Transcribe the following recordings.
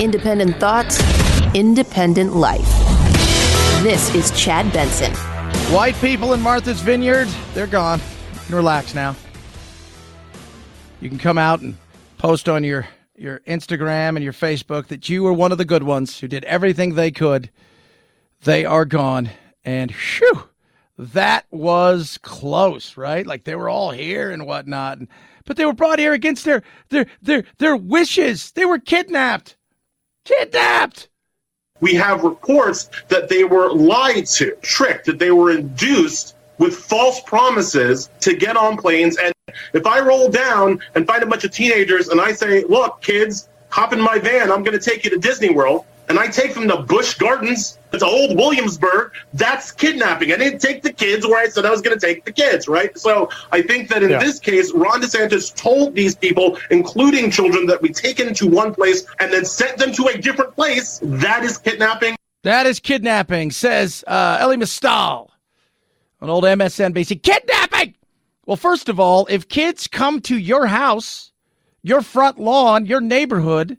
Independent thoughts, independent life. This is Chad Benson. White people in Martha's Vineyard, they're gone. You can relax now. You can come out and post on your, your Instagram and your Facebook that you were one of the good ones who did everything they could. They are gone. And whew, that was close, right? Like they were all here and whatnot. But they were brought here against their their their their wishes. They were kidnapped. Kidnapped. We have reports that they were lied to, tricked, that they were induced with false promises to get on planes. And if I roll down and find a bunch of teenagers and I say, look, kids, hop in my van, I'm going to take you to Disney World, and I take them to Busch Gardens, it's old Williamsburg, that's kidnapping. I didn't take the kids where I said I was going to take the kids, right? So I think that in yeah. this case, Ron DeSantis told these people, including children, that we take them to one place and then sent them to a different place. That is kidnapping. That is kidnapping, says uh, Elie Mystal, an old MSNBC. Kidnapping! Well, first of all, if kids come to your house, your front lawn, your neighborhood,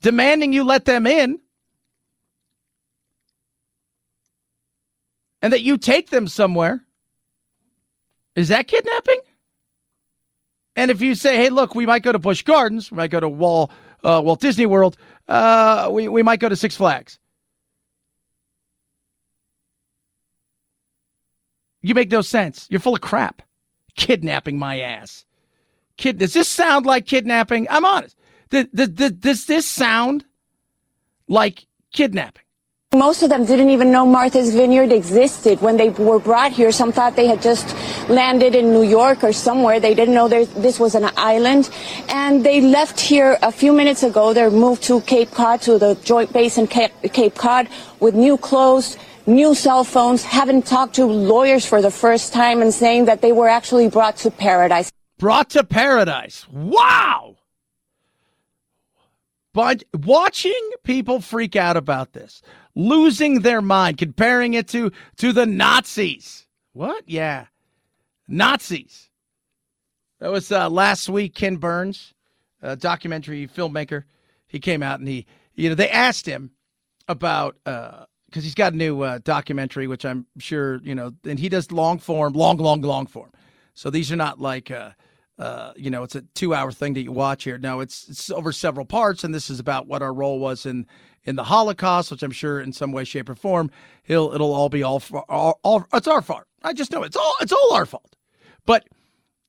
demanding you let them in, and that you take them somewhere, is that kidnapping? And if you say, hey, look, we might go to Busch Gardens, we might go to Wall, uh, Walt Disney World, uh, we, we might go to Six Flags. You make no sense. You're full of crap. Kidnapping my ass. Kid, does this sound like kidnapping? I'm honest. The, the, does this sound like kidnapping? Most of them didn't even know Martha's Vineyard existed when they were brought here. Some thought they had just landed in New York or somewhere. They didn't know this was an island. And they left here a few minutes ago. They're moved to Cape Cod, to the Joint Base in Cape Cod with new clothes, new cell phones, haven't talked to lawyers for the first time and saying that they were actually brought to paradise. Brought to paradise. Wow. But watching people freak out about this, losing their mind, comparing it to to the Nazis. What? Yeah, Nazis. That was uh, last week. Ken Burns, a documentary filmmaker, he came out and he, you know, they asked him about because uh, he's got a new uh, documentary, which I'm sure you know, and he does long form, long, long, long form. So these are not like. Uh, uh, you know, it's a two-hour thing that you watch here. No, it's it's over several parts, and this is about what our role was in in the Holocaust, which I'm sure in some way, shape, or form, it'll it'll all be all, all, all it's our fault. I just know it's all it's all our fault. But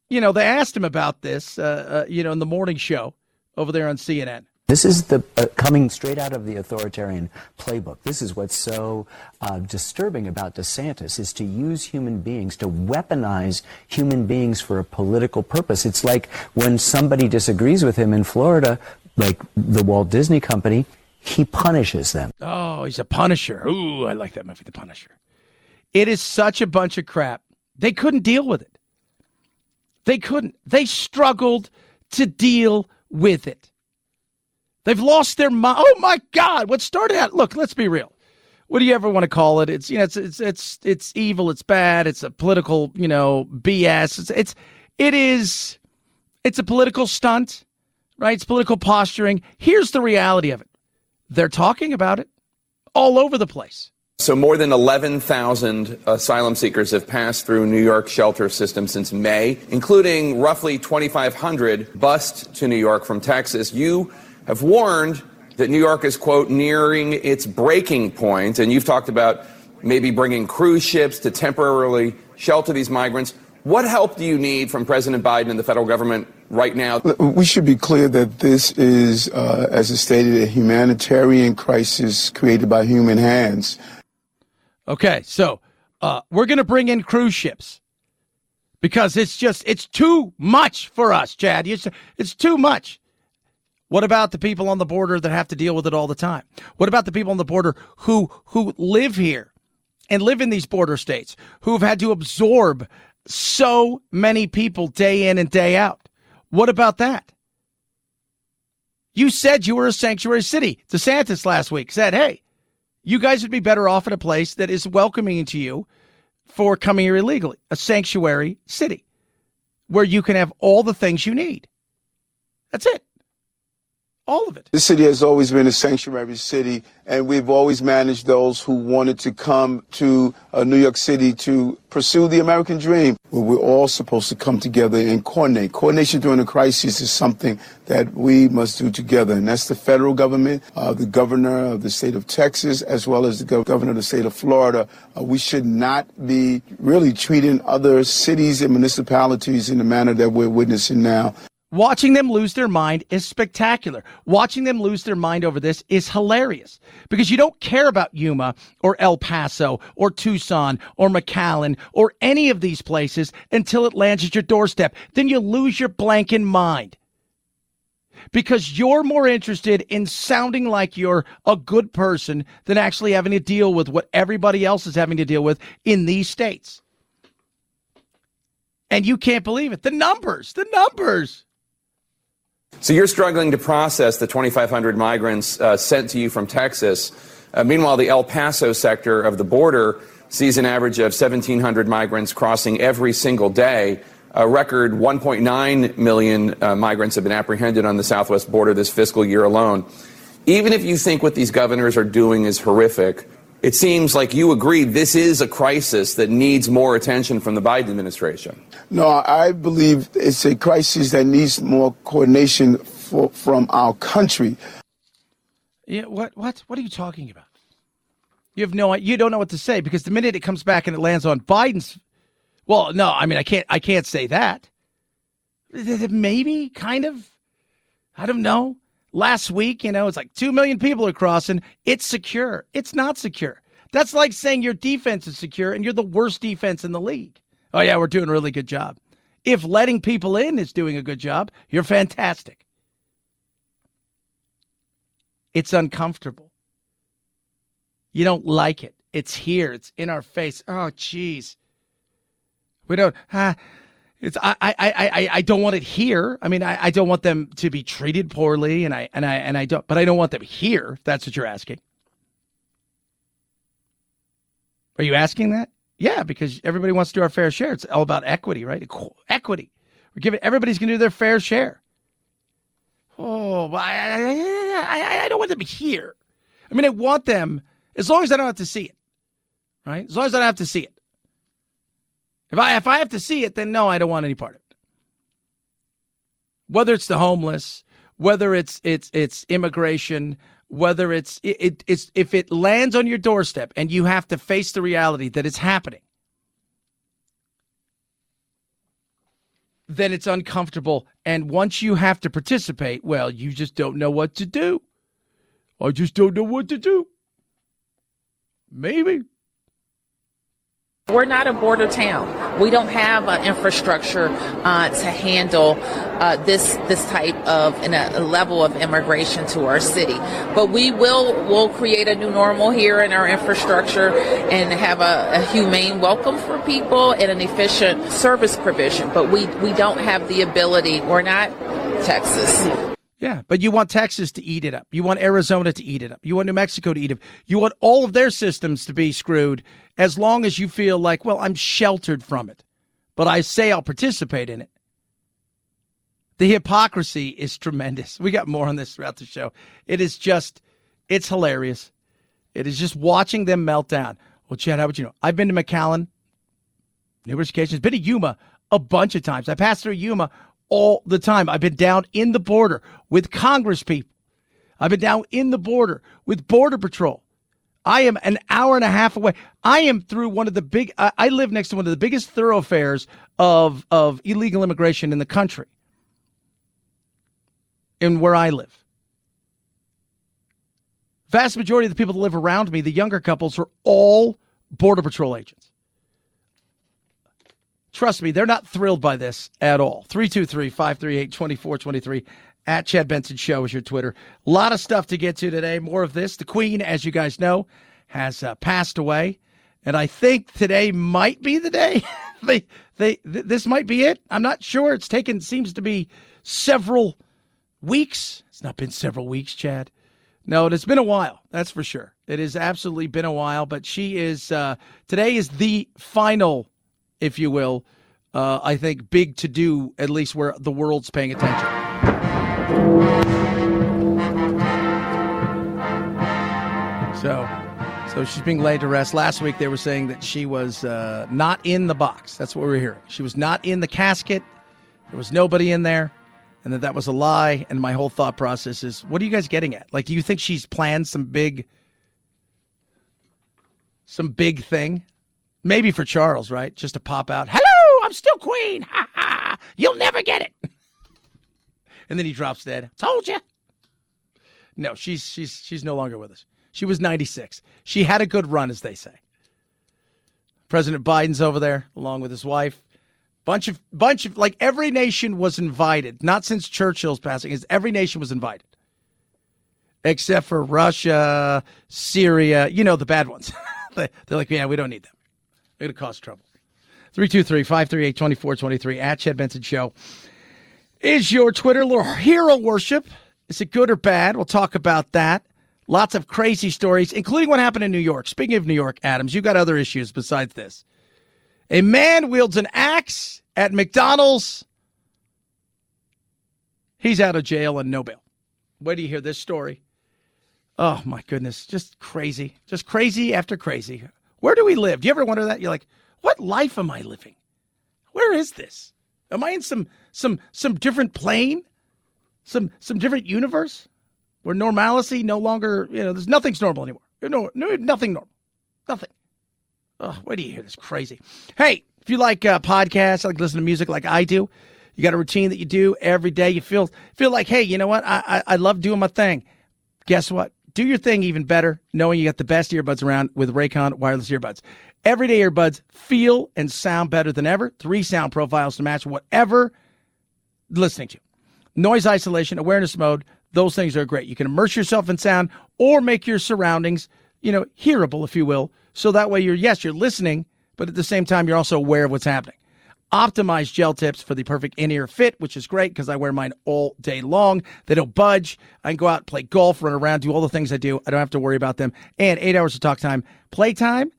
you know, they asked him about this, uh, uh, you know, in the morning show over there on CNN. This is the uh, coming straight out of the authoritarian playbook. This is what's so uh, disturbing about DeSantis is to use human beings to weaponize human beings for a political purpose. It's like when somebody disagrees with him in Florida, like the Walt Disney Company, he punishes them. Oh, he's a punisher. Ooh, I like that movie, The Punisher. It is such a bunch of crap. They couldn't deal with it. They couldn't. They struggled to deal with it. They've lost their mind. Oh my God! What started out? Look, let's be real. What do you ever want to call it? It's you know, it's it's it's it's evil. It's bad. It's a political you know BS. It's it's it is. It's a political stunt, right? It's political posturing. Here's the reality of it. They're talking about it all over the place. So, more than 11,000 asylum seekers have passed through New York shelter system since May, including roughly 2,500 bused to New York from Texas. You have warned that New York is, quote, nearing its breaking point, and you've talked about maybe bringing cruise ships to temporarily shelter these migrants. What help do you need from President Biden and the federal government right now? We should be clear that this is, uh, as I stated, a humanitarian crisis created by human hands. Okay, so uh, we're going to bring in cruise ships because it's just it's too much for us, Chad. It's, it's too much. What about the people on the border that have to deal with it all the time? What about the people on the border who who live here and live in these border states who've had to absorb so many people day in and day out. What about that? You said you were a sanctuary city. DeSantis last week said, hey, you guys would be better off in a place that is welcoming to you for coming here illegally, a sanctuary city where you can have all the things you need. That's it. All of it. This city has always been a sanctuary city, and we've always managed those who wanted to come to uh, New York City to pursue the American dream. Where we're all supposed to come together and coordinate. Coordination during a crisis is something that we must do together, and that's the federal government, uh, the governor of the state of Texas, as well as the gov- governor of the state of Florida. Uh, we should not be really treating other cities and municipalities in the manner that we're witnessing now. Watching them lose their mind is spectacular. Watching them lose their mind over this is hilarious because you don't care about Yuma or El Paso or Tucson or McAllen or any of these places until it lands at your doorstep. Then you lose your blanking mind because you're more interested in sounding like you're a good person than actually having to deal with what everybody else is having to deal with in these states. And you can't believe it. The numbers, the numbers. So you're struggling to process the 2,500 migrants uh, sent to you from Texas. Uh, meanwhile, the El Paso sector of the border sees an average of 1,700 migrants crossing every single day. A record 1.9 million uh, migrants have been apprehended on the southwest border this fiscal year alone. Even if you think what these governors are doing is horrific, it seems like you agree this is a crisis that needs more attention from the Biden administration. No, I believe it's a crisis that needs more coordination for, from our country. Yeah, what what what are you talking about? You have no you don't know what to say because the minute it comes back and it lands on Biden's well, no, I mean I can't I can't say that. Maybe kind of I don't know. Last week, you know, it's like 2 million people are crossing. It's secure. It's not secure. That's like saying your defense is secure and you're the worst defense in the league. Oh yeah, we're doing a really good job. If letting people in is doing a good job, you're fantastic. It's uncomfortable. You don't like it. It's here. It's in our face. Oh, jeez. We don't. Ah, it's. I. I. I. I don't want it here. I mean, I, I. don't want them to be treated poorly, and I. And I. And I don't. But I don't want them here. If that's what you're asking. Are you asking that? Yeah, because everybody wants to do our fair share. It's all about equity, right? Equity. We're giving everybody's going to do their fair share. Oh, I, I, I, I don't want them here. I mean, I want them as long as I don't have to see it, right? As long as I don't have to see it. If I if I have to see it, then no, I don't want any part of it. Whether it's the homeless, whether it's it's it's immigration, whether it's it, it, it's if it lands on your doorstep and you have to face the reality that it's happening, then it's uncomfortable. And once you have to participate, well, you just don't know what to do. I just don't know what to do. Maybe. We're not a border town. We don't have an infrastructure uh, to handle uh, this this type of in a, a, level of immigration to our city. But we will will create a new normal here in our infrastructure and have a, a humane welcome for people and an efficient service provision. But we we don't have the ability. We're not Texas. Yeah, but you want Texas to eat it up. You want Arizona to eat it up. You want New Mexico to eat it. Up. You want all of their systems to be screwed as long as you feel like, well, I'm sheltered from it. But I say I'll participate in it. The hypocrisy is tremendous. We got more on this throughout the show. It is just, it's hilarious. It is just watching them melt down. Well, Chad, how would you know? I've been to McAllen numerous occasions, been to Yuma a bunch of times. I passed through Yuma all the time. I've been down in the border with Congress people. I've been down in the border with Border Patrol. I am an hour and a half away. I am through one of the big. I, I live next to one of the biggest thoroughfares of of illegal immigration in the country. In where I live, vast majority of the people that live around me, the younger couples, are all Border Patrol agents. Trust me, they're not thrilled by this at all. 323 538 2423 at Chad Benson Show is your Twitter. A lot of stuff to get to today. More of this. The Queen, as you guys know, has uh, passed away. And I think today might be the day. they, they, th- this might be it. I'm not sure. It's taken, seems to be several weeks. It's not been several weeks, Chad. No, it's been a while. That's for sure. It has absolutely been a while. But she is, uh, today is the final if you will, uh, I think big to do, at least where the world's paying attention. So, so she's being laid to rest. Last week they were saying that she was uh, not in the box. That's what we were hearing. She was not in the casket. There was nobody in there, and that that was a lie. And my whole thought process is, what are you guys getting at? Like, do you think she's planned some big, some big thing? Maybe for Charles, right? Just to pop out. Hello, I'm still queen. Ha ha. You'll never get it. and then he drops dead. Told you. No, she's she's she's no longer with us. She was 96. She had a good run, as they say. President Biden's over there, along with his wife. Bunch of bunch of like every nation was invited. Not since Churchill's passing, is every nation was invited. Except for Russia, Syria, you know, the bad ones. They're like, yeah, we don't need them. They're to cause trouble. 323 538 2423 at Chad Benson Show is your Twitter. Little hero worship. Is it good or bad? We'll talk about that. Lots of crazy stories, including what happened in New York. Speaking of New York, Adams, you've got other issues besides this. A man wields an axe at McDonald's. He's out of jail and no bail. Where do you hear this story? Oh my goodness, just crazy. Just crazy after crazy. Where do we live? Do you ever wonder that? You're like, what life am I living? Where is this? Am I in some some some different plane? Some some different universe? where normalcy no longer, you know, there's nothing's normal anymore. No, no nothing normal. Nothing. Oh, do you hear this crazy? Hey, if you like uh, podcasts, like listen to music like I do, you got a routine that you do every day. You feel feel like, hey, you know what? I, I, I love doing my thing. Guess what? Do your thing even better, knowing you got the best earbuds around with Raycon wireless earbuds. Everyday earbuds feel and sound better than ever. Three sound profiles to match whatever listening to. Noise isolation, awareness mode, those things are great. You can immerse yourself in sound or make your surroundings, you know, hearable, if you will. So that way you're, yes, you're listening, but at the same time, you're also aware of what's happening. Optimized gel tips for the perfect in ear fit, which is great because I wear mine all day long. They don't budge. I can go out, play golf, run around, do all the things I do. I don't have to worry about them. And eight hours of talk time. Playtime,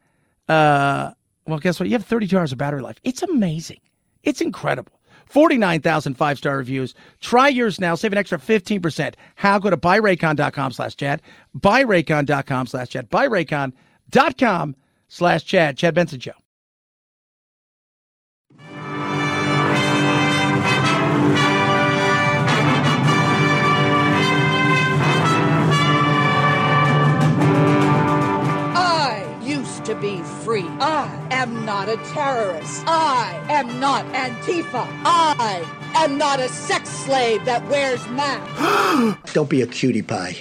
uh, well, guess what? You have 32 hours of battery life. It's amazing. It's incredible. 49,000 five star reviews. Try yours now. Save an extra 15%. How? Go to buyraycon.com slash Chad. Buyraycon.com slash Chad. Buyraycon.com slash Chad. Chad Benson Show. I used to be free. I am not a terrorist. I am not Antifa. I am not a sex slave that wears masks. Don't be a cutie pie.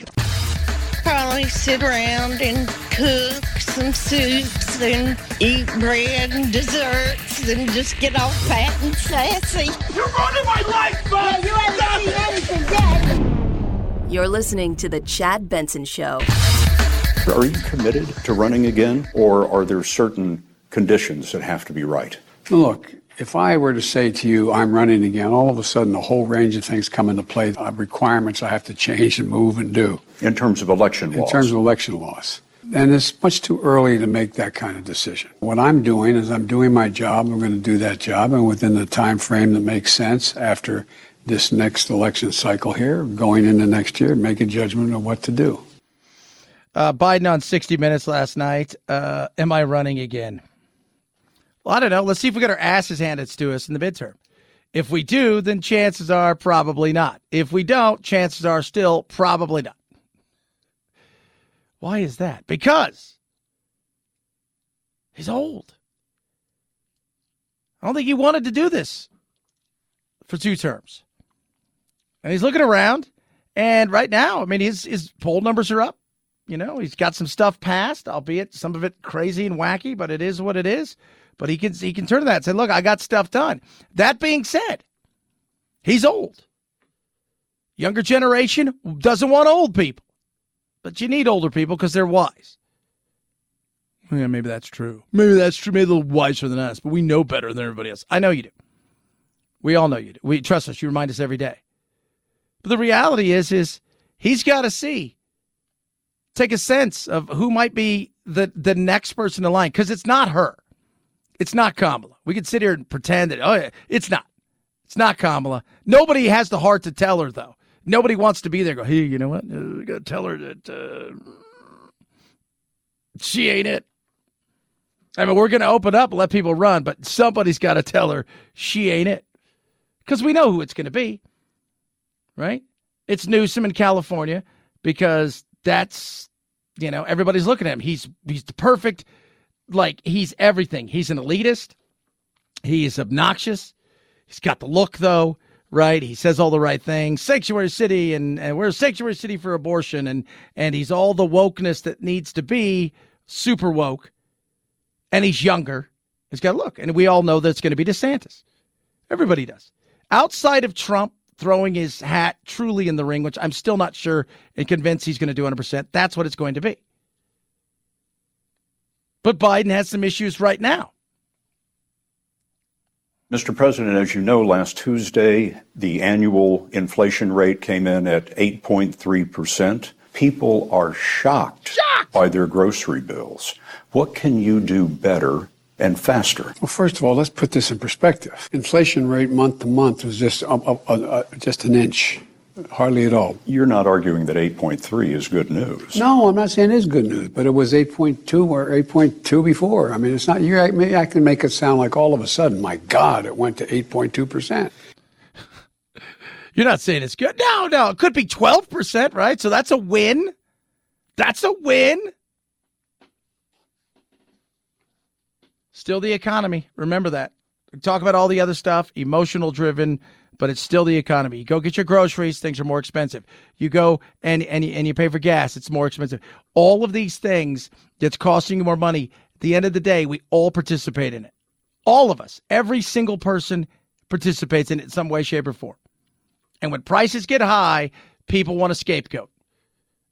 Probably sit around and cook some soups and eat bread and desserts and just get all fat and sassy. You're running my life, bud! Yeah, you haven't seen anything yet. You're listening to The Chad Benson Show. Are you committed to running again, or are there certain conditions that have to be right? Look, if I were to say to you, I'm running again, all of a sudden a whole range of things come into play, uh, requirements I have to change and move and do. In terms of election In laws? In terms of election laws. And it's much too early to make that kind of decision. What I'm doing is I'm doing my job. I'm going to do that job, and within the time frame that makes sense after this next election cycle here, going into next year, make a judgment of what to do. Uh, Biden on 60 Minutes last night. Uh, am I running again? Well, I don't know. Let's see if we get our asses handed to us in the midterm. If we do, then chances are probably not. If we don't, chances are still probably not. Why is that? Because he's old. I don't think he wanted to do this for two terms. And he's looking around, and right now, I mean, his his poll numbers are up. You know, he's got some stuff passed, albeit some of it crazy and wacky, but it is what it is. But he can he can turn to that and say, "Look, I got stuff done." That being said, he's old. Younger generation doesn't want old people, but you need older people because they're wise. Yeah, maybe that's true. Maybe that's true. Maybe a little wiser than us, but we know better than everybody else. I know you do. We all know you do. We trust us. You remind us every day. But the reality is, is he's got to see take a sense of who might be the the next person in line because it's not her. It's not Kamala. We could sit here and pretend that oh it's not. It's not Kamala. Nobody has the heart to tell her though. Nobody wants to be there. Go, hey, you know what? Uh, we got to tell her that uh, She ain't it. I mean, we're going to open up and let people run, but somebody's got to tell her she ain't it. Because we know who it's going to be, right? It's Newsom in California because that's, you know, everybody's looking at him. He's he's the perfect, like he's everything. He's an elitist. He is obnoxious. He's got the look though, right? He says all the right things. Sanctuary city, and, and we're a sanctuary city for abortion, and and he's all the wokeness that needs to be super woke and he's younger. He's got a look. And we all know that it's going to be DeSantis. Everybody does. Outside of Trump throwing his hat truly in the ring, which I'm still not sure and convinced he's going to do 100%, that's what it's going to be. But Biden has some issues right now. Mr. President, as you know, last Tuesday, the annual inflation rate came in at 8.3%. People are shocked, shocked by their grocery bills. What can you do better and faster? Well, first of all, let's put this in perspective. Inflation rate month to month was just uh, uh, uh, just an inch, hardly at all. You're not arguing that 8.3 is good news. No, I'm not saying it is good news, but it was 8.2 or 8.2 before. I mean, it's not. You, maybe I can make it sound like all of a sudden, my God, it went to 8.2 percent. You're not saying it's good. No, no, it could be 12 percent, right? So that's a win. That's a win. Still the economy. Remember that. We talk about all the other stuff, emotional driven, but it's still the economy. You go get your groceries, things are more expensive. You go and and and you pay for gas, it's more expensive. All of these things that's costing you more money. At the end of the day, we all participate in it. All of us, every single person participates in it in some way, shape, or form. And when prices get high, people want a scapegoat.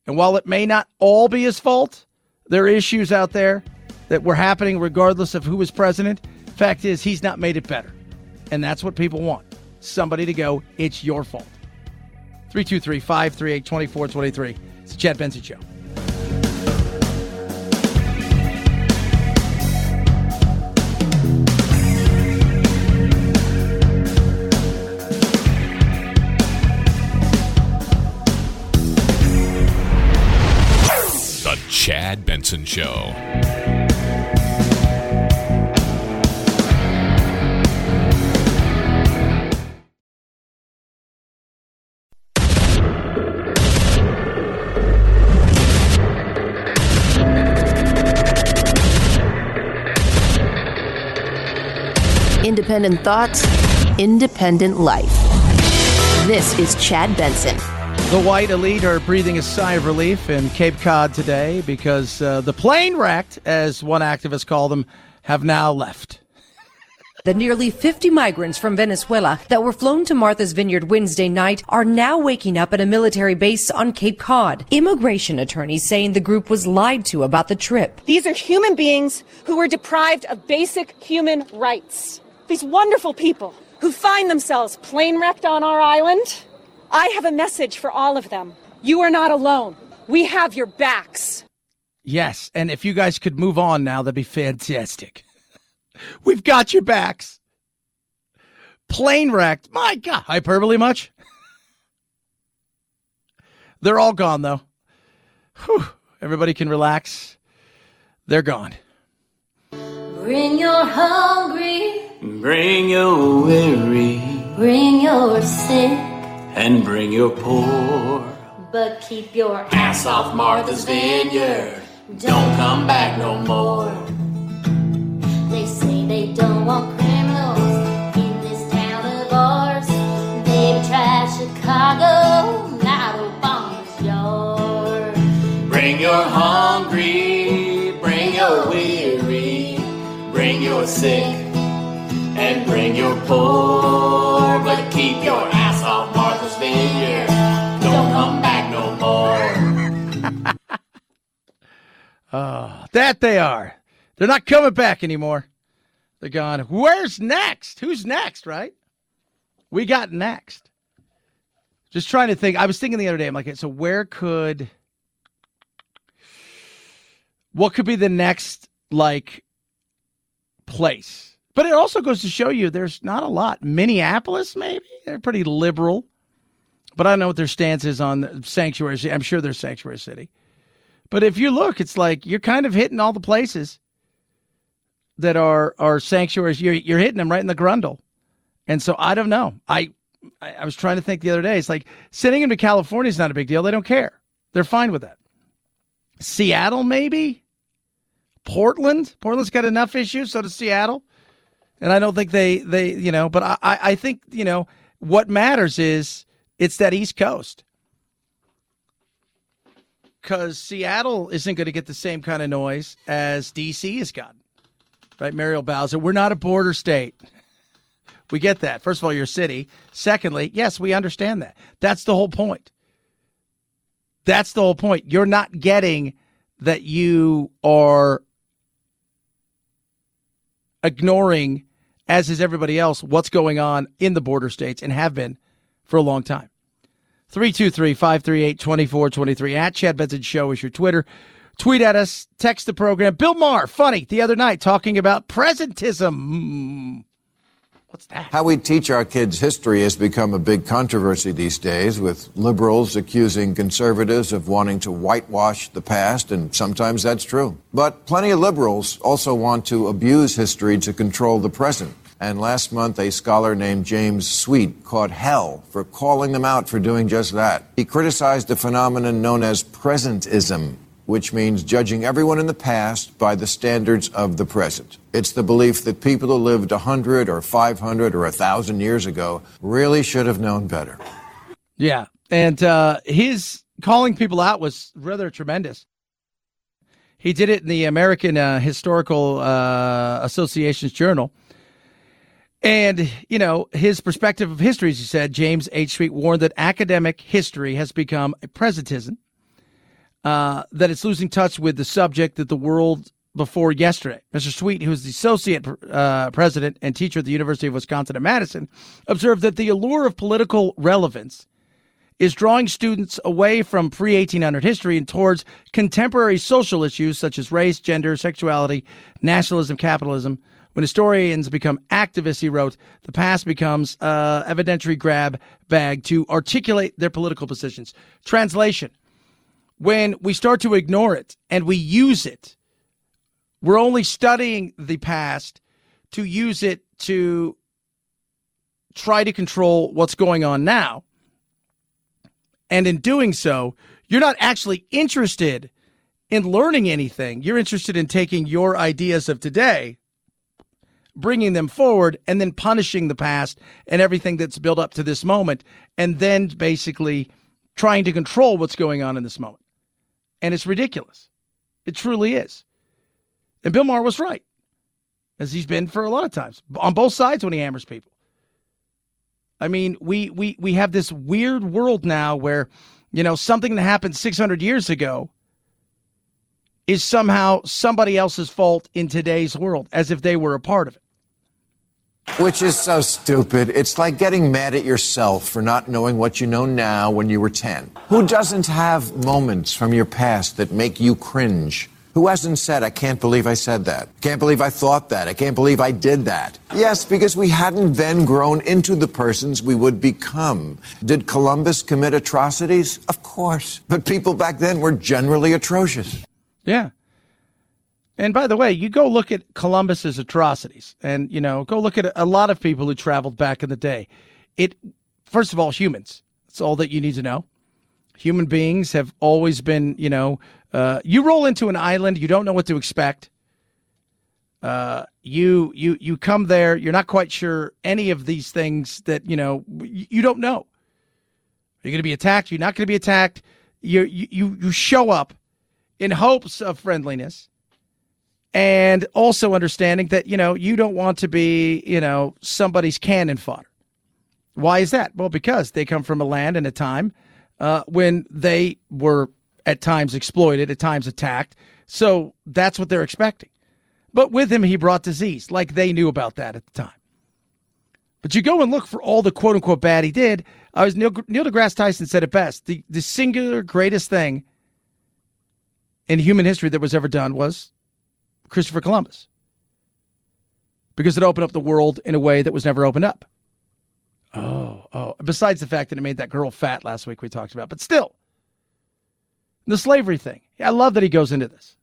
And while it may not all be his fault, there are issues out there that were happening regardless of who was president. Fact is, he's not made it better. And that's what people want somebody to go, it's your fault. 323 538 2423. It's the Chad Benson Show. The Chad Benson Show. Independent thoughts, independent life. This is Chad Benson. The white elite are breathing a sigh of relief in Cape Cod today because uh, the plane wrecked, as one activist called them, have now left. The nearly 50 migrants from Venezuela that were flown to Martha's Vineyard Wednesday night are now waking up at a military base on Cape Cod. Immigration attorneys saying the group was lied to about the trip. These are human beings who were deprived of basic human rights. These wonderful people who find themselves plane wrecked on our island. I have a message for all of them. You are not alone. We have your backs. Yes, and if you guys could move on now, that'd be fantastic. We've got your backs. Plane wrecked. My God. Hyperbole much? They're all gone, though. Whew. Everybody can relax. They're gone. Bring your hungry, Bring your weary, bring your sick, and bring your poor. but keep your Ass off Martha's Vineyard. Don't come back no more. They say they don't want criminals in this town of ours. They try Chicago, not Obama's yard. Bring your hungry, your sick, and bring your poor. But keep your ass off Martha's Vineyard. Don't come back no more. Oh, that they are. They're not coming back anymore. They're gone. Where's next? Who's next, right? We got next. Just trying to think. I was thinking the other day, I'm like, so where could what could be the next like place? But it also goes to show you there's not a lot. Minneapolis, maybe? They're pretty liberal. But I don't know what their stance is on sanctuary. I'm sure they're sanctuary city. But if you look, it's like you're kind of hitting all the places that are are sanctuaries. You're you're hitting them right in the grundle. And so I don't know. I I was trying to think the other day. It's like sending them to California is not a big deal. They don't care. They're fine with that. Seattle, maybe. Portland. Portland's got enough issues. So does Seattle. And I don't think they they you know. But I I think you know what matters is it's that East Coast because Seattle isn't going to get the same kind of noise as DC has gotten. Right, Muriel Bowser. We're not a border state. We get that. First of all, you're city. Secondly, yes, we understand that. That's the whole point. That's the whole point. You're not getting that you are ignoring, as is everybody else, what's going on in the border states and have been for a long time. 323 538 2423 at Chad Benson Show is your Twitter. Tweet at us, text the program. Bill Maher, funny, the other night talking about presentism. What's that? How we teach our kids history has become a big controversy these days, with liberals accusing conservatives of wanting to whitewash the past, and sometimes that's true. But plenty of liberals also want to abuse history to control the present. And last month, a scholar named James Sweet caught hell for calling them out for doing just that. He criticized a phenomenon known as presentism, which means judging everyone in the past by the standards of the present. It's the belief that people who lived 100 or 500 or 1,000 years ago really should have known better. Yeah. And uh, his calling people out was rather tremendous. He did it in the American uh, Historical uh, Association's journal. And, you know, his perspective of history, as you said, James H. Sweet warned that academic history has become a presentism, uh, that it's losing touch with the subject that the world before yesterday. Mr. Sweet, who is the associate uh, president and teacher at the University of Wisconsin at Madison, observed that the allure of political relevance is drawing students away from pre 1800 history and towards contemporary social issues such as race, gender, sexuality, nationalism, capitalism, when historians become activists, he wrote, the past becomes uh, evidentiary grab bag to articulate their political positions. Translation When we start to ignore it and we use it, we're only studying the past to use it to try to control what's going on now. And in doing so, you're not actually interested in learning anything. You're interested in taking your ideas of today bringing them forward and then punishing the past and everything that's built up to this moment, and then basically trying to control what's going on in this moment. And it's ridiculous. It truly is. And Bill Maher was right, as he's been for a lot of times on both sides when he hammers people. I mean, we we we have this weird world now where, you know, something that happened 600 years ago is somehow somebody else's fault in today's world, as if they were a part of it. Which is so stupid. It's like getting mad at yourself for not knowing what you know now when you were 10. Who doesn't have moments from your past that make you cringe? Who hasn't said, I can't believe I said that? I Can't believe I thought that? I can't believe I did that? Yes, because we hadn't then grown into the persons we would become. Did Columbus commit atrocities? Of course. But people back then were generally atrocious. Yeah. And by the way, you go look at Columbus's atrocities, and you know, go look at a lot of people who traveled back in the day. It, first of all, humans. That's all that you need to know. Human beings have always been, you know, uh, you roll into an island, you don't know what to expect. Uh, you you you come there, you're not quite sure any of these things that you know. You, don't know. You're you going to be attacked? You're not going to be attacked. You you you show up in hopes of friendliness and also understanding that you know you don't want to be you know somebody's cannon fodder. Why is that? Well because they come from a land and a time uh, when they were at times exploited at times attacked. So that's what they're expecting. But with him he brought disease like they knew about that at the time. But you go and look for all the quote unquote bad he did. I was neil, Neil deGrasse Tyson said it best. The, the singular greatest thing in human history that was ever done was Christopher Columbus because it opened up the world in a way that was never opened up. Oh, oh. Besides the fact that it made that girl fat last week we talked about, but still. The slavery thing. I love that he goes into this.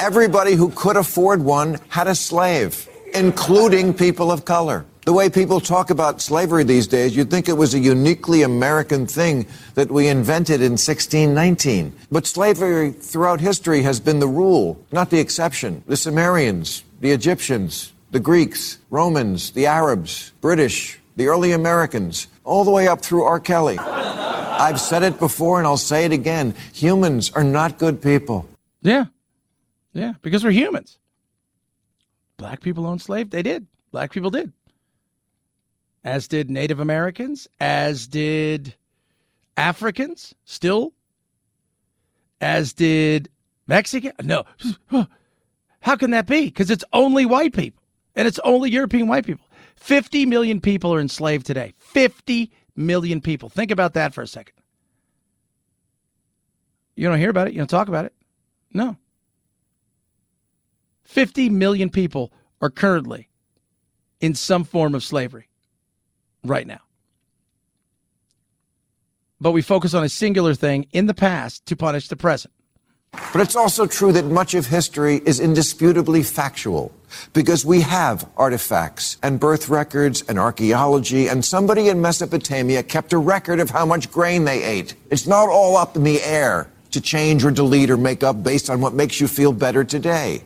Everybody who could afford one had a slave, including people of color. The way people talk about slavery these days, you'd think it was a uniquely American thing that we invented in 1619. But slavery throughout history has been the rule, not the exception. The Sumerians, the Egyptians, the Greeks, Romans, the Arabs, British, the early Americans, all the way up through R. Kelly. I've said it before and I'll say it again. Humans are not good people. Yeah. Yeah, because we're humans. Black people owned slaves. They did. Black people did. As did Native Americans, as did Africans, still. As did Mexican. No. How can that be? Because it's only white people and it's only European white people. 50 million people are enslaved today. 50 million people. Think about that for a second. You don't hear about it. You don't talk about it. No. 50 million people are currently in some form of slavery right now. But we focus on a singular thing in the past to punish the present. But it's also true that much of history is indisputably factual because we have artifacts and birth records and archaeology, and somebody in Mesopotamia kept a record of how much grain they ate. It's not all up in the air to change or delete or make up based on what makes you feel better today.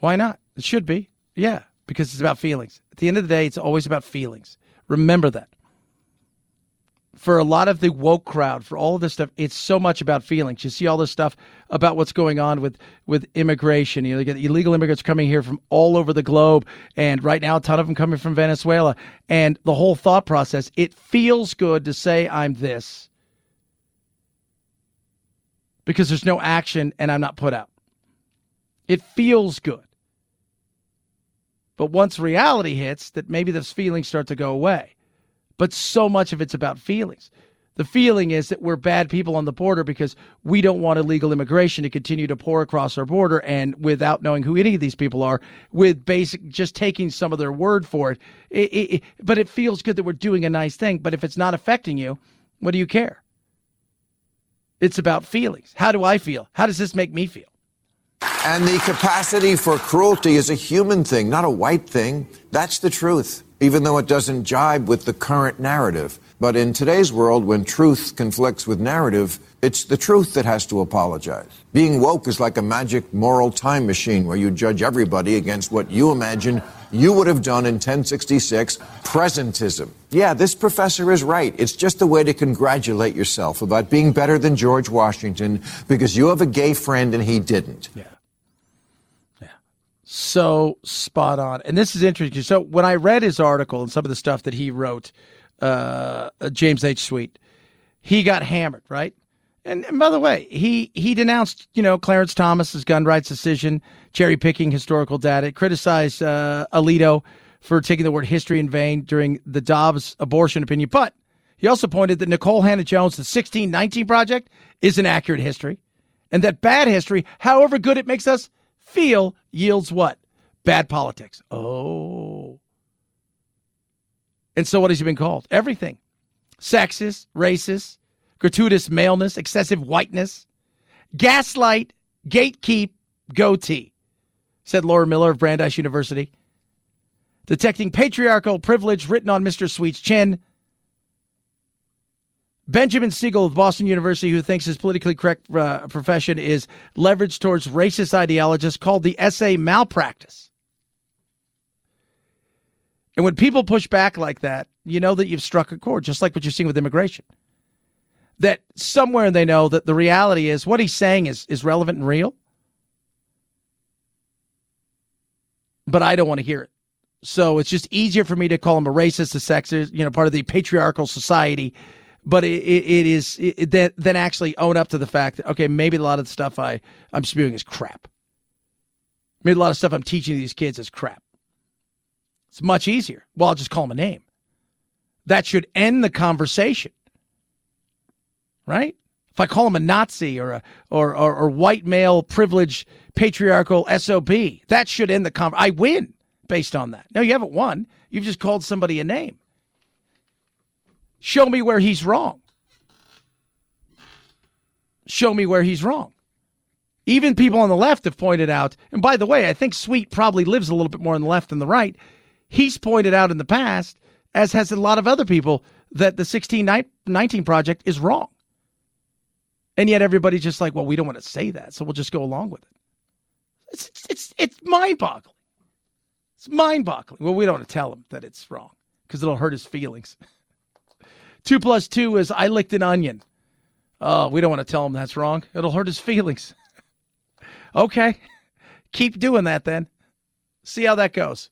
Why not? It should be. Yeah, because it's about feelings. At the end of the day, it's always about feelings. Remember that. For a lot of the woke crowd, for all of this stuff, it's so much about feelings. You see all this stuff about what's going on with with immigration. You know, you get illegal immigrants coming here from all over the globe, and right now a ton of them coming from Venezuela. And the whole thought process, it feels good to say I'm this because there's no action and I'm not put out. It feels good. But once reality hits, that maybe those feelings start to go away. But so much of it's about feelings. The feeling is that we're bad people on the border because we don't want illegal immigration to continue to pour across our border and without knowing who any of these people are, with basic just taking some of their word for it. It, it, it. But it feels good that we're doing a nice thing. But if it's not affecting you, what do you care? It's about feelings. How do I feel? How does this make me feel? And the capacity for cruelty is a human thing, not a white thing. That's the truth, even though it doesn't jibe with the current narrative. But in today's world, when truth conflicts with narrative, it's the truth that has to apologize. Being woke is like a magic moral time machine where you judge everybody against what you imagine you would have done in 1066 presentism. Yeah, this professor is right. It's just a way to congratulate yourself about being better than George Washington because you have a gay friend and he didn't. Yeah. So spot on. And this is interesting. So when I read his article and some of the stuff that he wrote, uh, James H. Sweet, he got hammered, right? And, and, by the way, he he denounced you know Clarence Thomas's gun rights decision, cherry picking historical data, criticized uh, Alito for taking the word history in vain during the Dobbs abortion opinion. But he also pointed that Nikole Hannah-Jones' the 1619 Project is an accurate history, and that bad history, however good it makes us feel, yields what? Bad politics. Oh. And so what has he been called? Everything. Sexist, racist, gratuitous maleness, excessive whiteness, gaslight, gatekeep, goatee, said Laura Miller of Brandeis University. Detecting patriarchal privilege written on Mr. Sweet's chin. Benjamin Siegel of Boston University, who thinks his politically correct uh, profession is leveraged towards racist ideologists, called the essay malpractice. And when people push back like that, you know that you've struck a chord, just like what you're seeing with immigration. That somewhere they know that the reality is what he's saying is, is relevant and real. But I don't want to hear it. So it's just easier for me to call him a racist, a sexist, you know, part of the patriarchal society. But it, it, is it, then, then actually own up to the fact that, okay, maybe a lot of the stuff I, I'm spewing is crap. Maybe a lot of stuff I'm teaching these kids is crap. It's much easier. Well, I'll just call him a name. That should end the conversation. Right? If I call him a Nazi or a or or, or white male privileged patriarchal SOB, that should end the conversation. I win based on that. No, you haven't won. You've just called somebody a name. Show me where he's wrong. show me where he's wrong. Even people on the left have pointed out, and by the way, I think Sweet probably lives a little bit more on the left than the right. He's pointed out in the past, as has a lot of other people, that the 1619 project is wrong. And yet everybody's just like, well, we don't want to say that, so we'll just go along with it. It's it's it's, mind boggling. It's mind boggling. Well, we don't want to tell him that it's wrong because it'll hurt his feelings. two plus two is I licked an onion. Oh, we don't want to tell him that's wrong. It'll hurt his feelings. okay. Keep doing that then. See how that goes.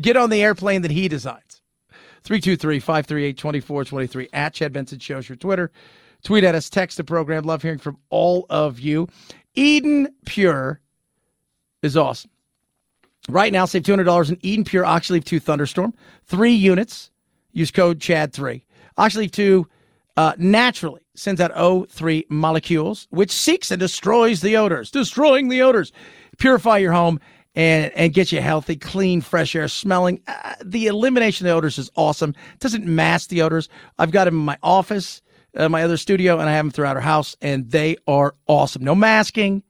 Get on the airplane that he designs. 323 538 2423 at Chad Benson Shows your Twitter. Tweet at us, text the program. Love hearing from all of you. Eden Pure is awesome. Right now, save $200 in Eden Pure Oxyleaf 2 Thunderstorm. Three units. Use code CHAD3. Oxyleaf 2 uh, naturally sends out O3 molecules, which seeks and destroys the odors, destroying the odors. Purify your home and, and get you healthy, clean, fresh air, smelling. Uh, the elimination of the odors is awesome. It doesn't mask the odors. I've got them in my office, uh, my other studio, and I have them throughout our house, and they are awesome. No masking,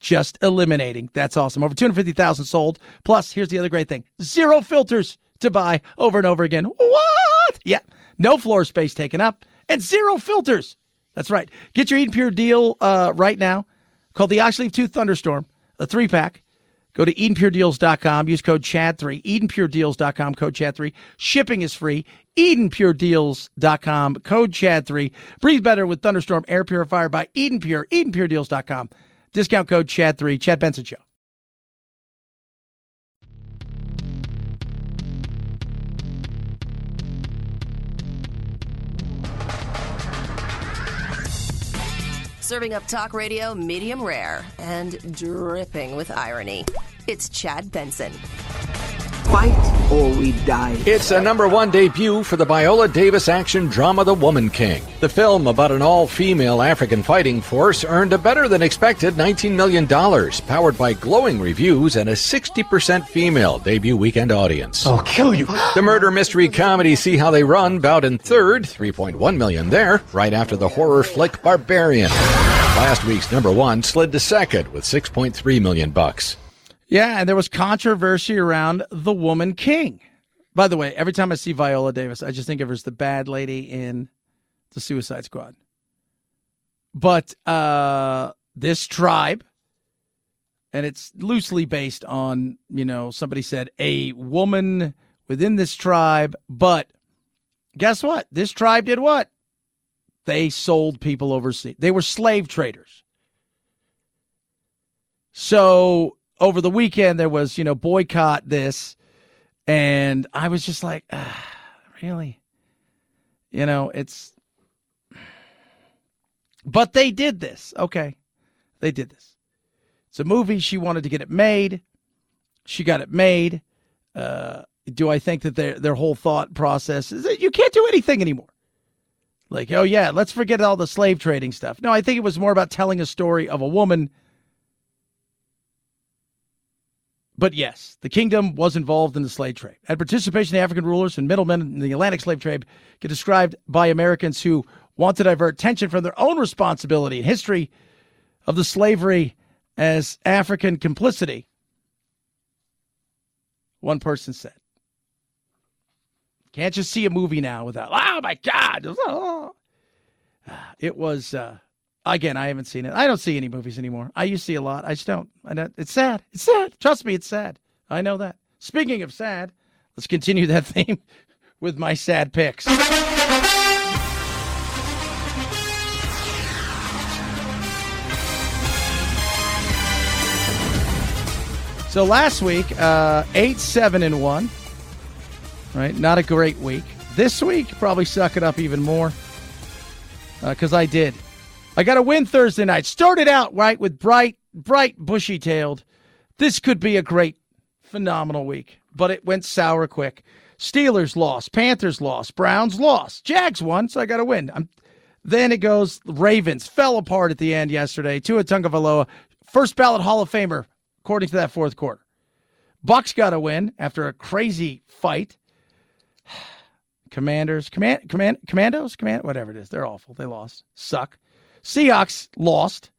just eliminating. That's awesome. Over 250,000 sold. Plus, here's the other great thing zero filters to buy over and over again. What? Yeah. No floor space taken up and zero filters. That's right. Get your Eden Pure deal uh, right now called the Oxyleaf 2 Thunderstorm, a three pack. Go to EdenPureDeals.com. Use code CHAD3. EdenPureDeals.com, code CHAD3. Shipping is free. EdenPureDeals.com, code CHAD3. Breathe better with Thunderstorm Air Purifier by Eden Pure. EdenPureDeals.com. Discount code CHAD3. Chad Benson Show. Serving up talk radio medium rare and dripping with irony. It's Chad Benson. Fight or we die. It's a number one debut for the Viola Davis action drama The Woman King. The film about an all female African fighting force earned a better than expected $19 million, powered by glowing reviews and a 60% female debut weekend audience. I'll kill you. The murder mystery comedy See How They Run bowed in third, 3.1 million there, right after the horror flick Barbarian. Last week's number one slid to second with 6.3 million bucks. Yeah, and there was controversy around the Woman King. By the way, every time I see Viola Davis, I just think of her as the bad lady in the Suicide Squad. But uh, this tribe, and it's loosely based on, you know, somebody said a woman within this tribe. But guess what? This tribe did what? They sold people overseas. They were slave traders. So over the weekend there was, you know, boycott this, and I was just like, ah, really, you know, it's. But they did this. Okay, they did this. It's a movie. She wanted to get it made. She got it made. Uh, do I think that their their whole thought process is that you can't do anything anymore? Like, oh yeah, let's forget all the slave trading stuff. No, I think it was more about telling a story of a woman But yes, the kingdom was involved in the slave trade. Had participation in African rulers and middlemen in the Atlantic slave trade get described by Americans who want to divert attention from their own responsibility and history of the slavery as African complicity. One person said, Can't just see a movie now without, oh my God. It was, uh, Again, I haven't seen it. I don't see any movies anymore. I used to see a lot. I just don't. I it's sad. It's sad. Trust me, it's sad. I know that. Speaking of sad, let's continue that theme with my sad picks. So last week, uh, eight, seven, and one. Right, not a great week. This week, probably suck it up even more because uh, I did. I got to win Thursday night. Started out right with bright, bright, bushy tailed. This could be a great, phenomenal week, but it went sour quick. Steelers lost, Panthers lost, Browns lost, Jags won, so I got to win. I'm, then it goes Ravens fell apart at the end yesterday. Tua Tagovailoa, first ballot Hall of Famer, according to that fourth quarter. Bucks got a win after a crazy fight. Commanders, command, command, commandos, command, whatever it is, they're awful. They lost, suck. Seahawks lost.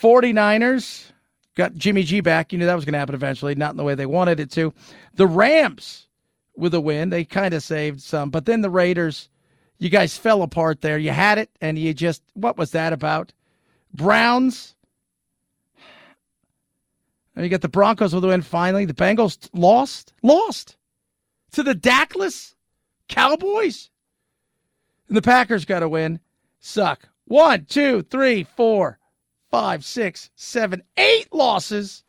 49ers got Jimmy G back. You knew that was going to happen eventually, not in the way they wanted it to. The Rams with a win. They kind of saved some, but then the Raiders, you guys fell apart there. You had it, and you just, what was that about? Browns. And you got the Broncos with a win finally. The Bengals lost, lost to the Dackless Cowboys. And the Packers got a win. Suck. One, two, three, four, five, six, seven, eight losses.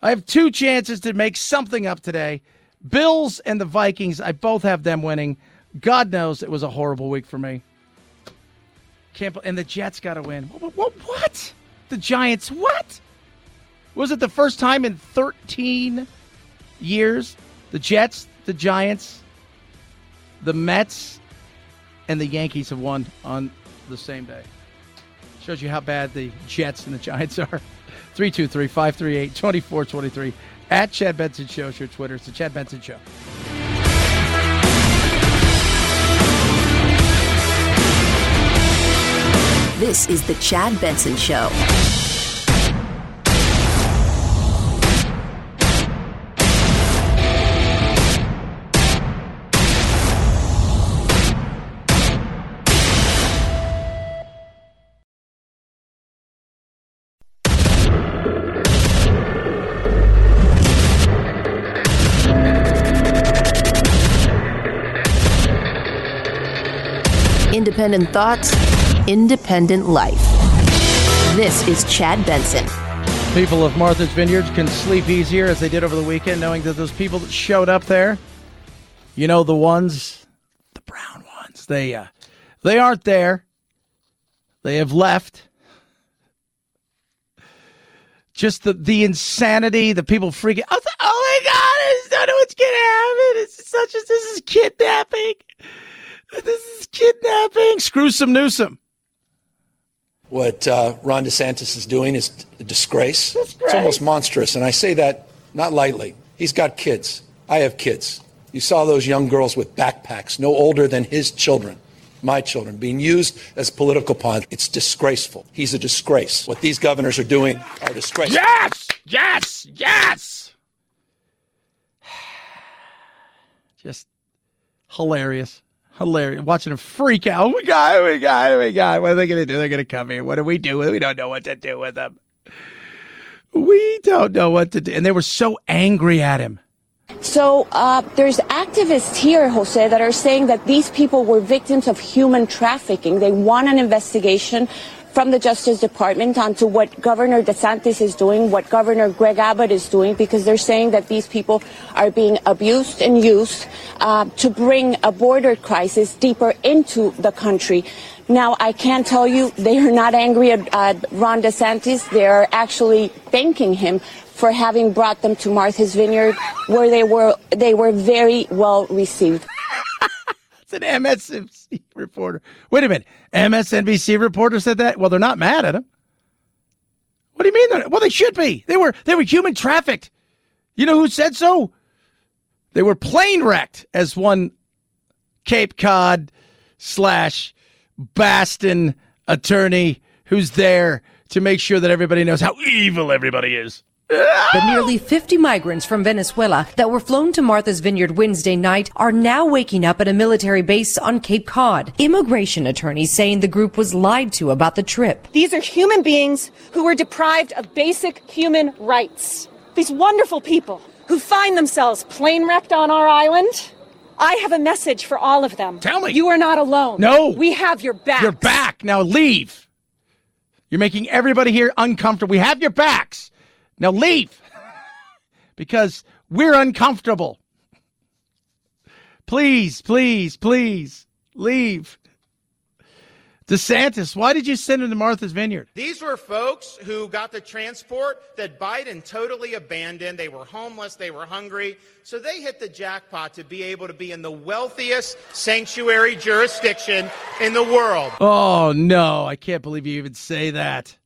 I have two chances to make something up today. Bills and the Vikings, I both have them winning. God knows it was a horrible week for me. Can't and the Jets got to win. What, what, what? The Giants? What? Was it the first time in 13 years the Jets, the Giants, the Mets, and the Yankees have won on the same day? Shows you how bad the Jets and the Giants are. 323 538 2423. At Chad Benson Show is your Twitter. It's the Chad Benson Show. This is the Chad Benson Show. Independent thoughts, independent life. This is Chad Benson. People of Martha's Vineyard can sleep easier as they did over the weekend, knowing that those people that showed up there, you know, the ones, the brown ones, they uh, they aren't there. They have left. Just the the insanity, the people freaking. Oh, oh my God! I don't know what's gonna happen. It's such as this is kidnapping. This is kidnapping. Screw some Newsom. What uh, Ron DeSantis is doing is a disgrace. It's almost monstrous, and I say that not lightly. He's got kids. I have kids. You saw those young girls with backpacks, no older than his children, my children, being used as political pawns. It's disgraceful. He's a disgrace. What these governors are doing are disgraceful. Yes, yes, yes. Just hilarious. Hilarious. Watching them freak out. Oh my God, oh my God, oh my God. What are they to do? They're to come here. What do we do? We don't know what to do with them. We don't know what to do. And they were so angry at him. So uh, there's activists here, Jose, that are saying that these people were victims of human trafficking. They want an investigation from the Justice Department onto what Governor DeSantis is doing, what Governor Greg Abbott is doing, because they're saying that these people are being abused and used uh, to bring a border crisis deeper into the country. Now, I can tell you they are not angry at uh, Ron DeSantis. They're actually thanking him for having brought them to Martha's Vineyard, where they were they were very well received. It's an MSNBC reporter. Wait a minute. MSNBC reporter said that? Well, they're not mad at him. What do you mean? Well, they should be. They were they were human trafficked. You know who said so? They were plane wrecked, as one Cape Cod slash Boston attorney who's there to make sure that everybody knows how evil everybody is. The nearly 50 migrants from Venezuela that were flown to Martha's Vineyard Wednesday night are now waking up at a military base on Cape Cod. Immigration attorneys saying the group was lied to about the trip. These are human beings who were deprived of basic human rights. These wonderful people who find themselves plane wrecked on our island. I have a message for all of them. Tell me. You are not alone. No. We have your back. You're back. Now leave. You're making everybody here uncomfortable. We have your backs. Now leave because we're uncomfortable. Please, please, please leave. DeSantis, why did you send him to Martha's Vineyard? These were folks who got the transport that Biden totally abandoned. They were homeless, they were hungry. So they hit the jackpot to be able to be in the wealthiest sanctuary jurisdiction in the world. Oh, no. I can't believe you even say that.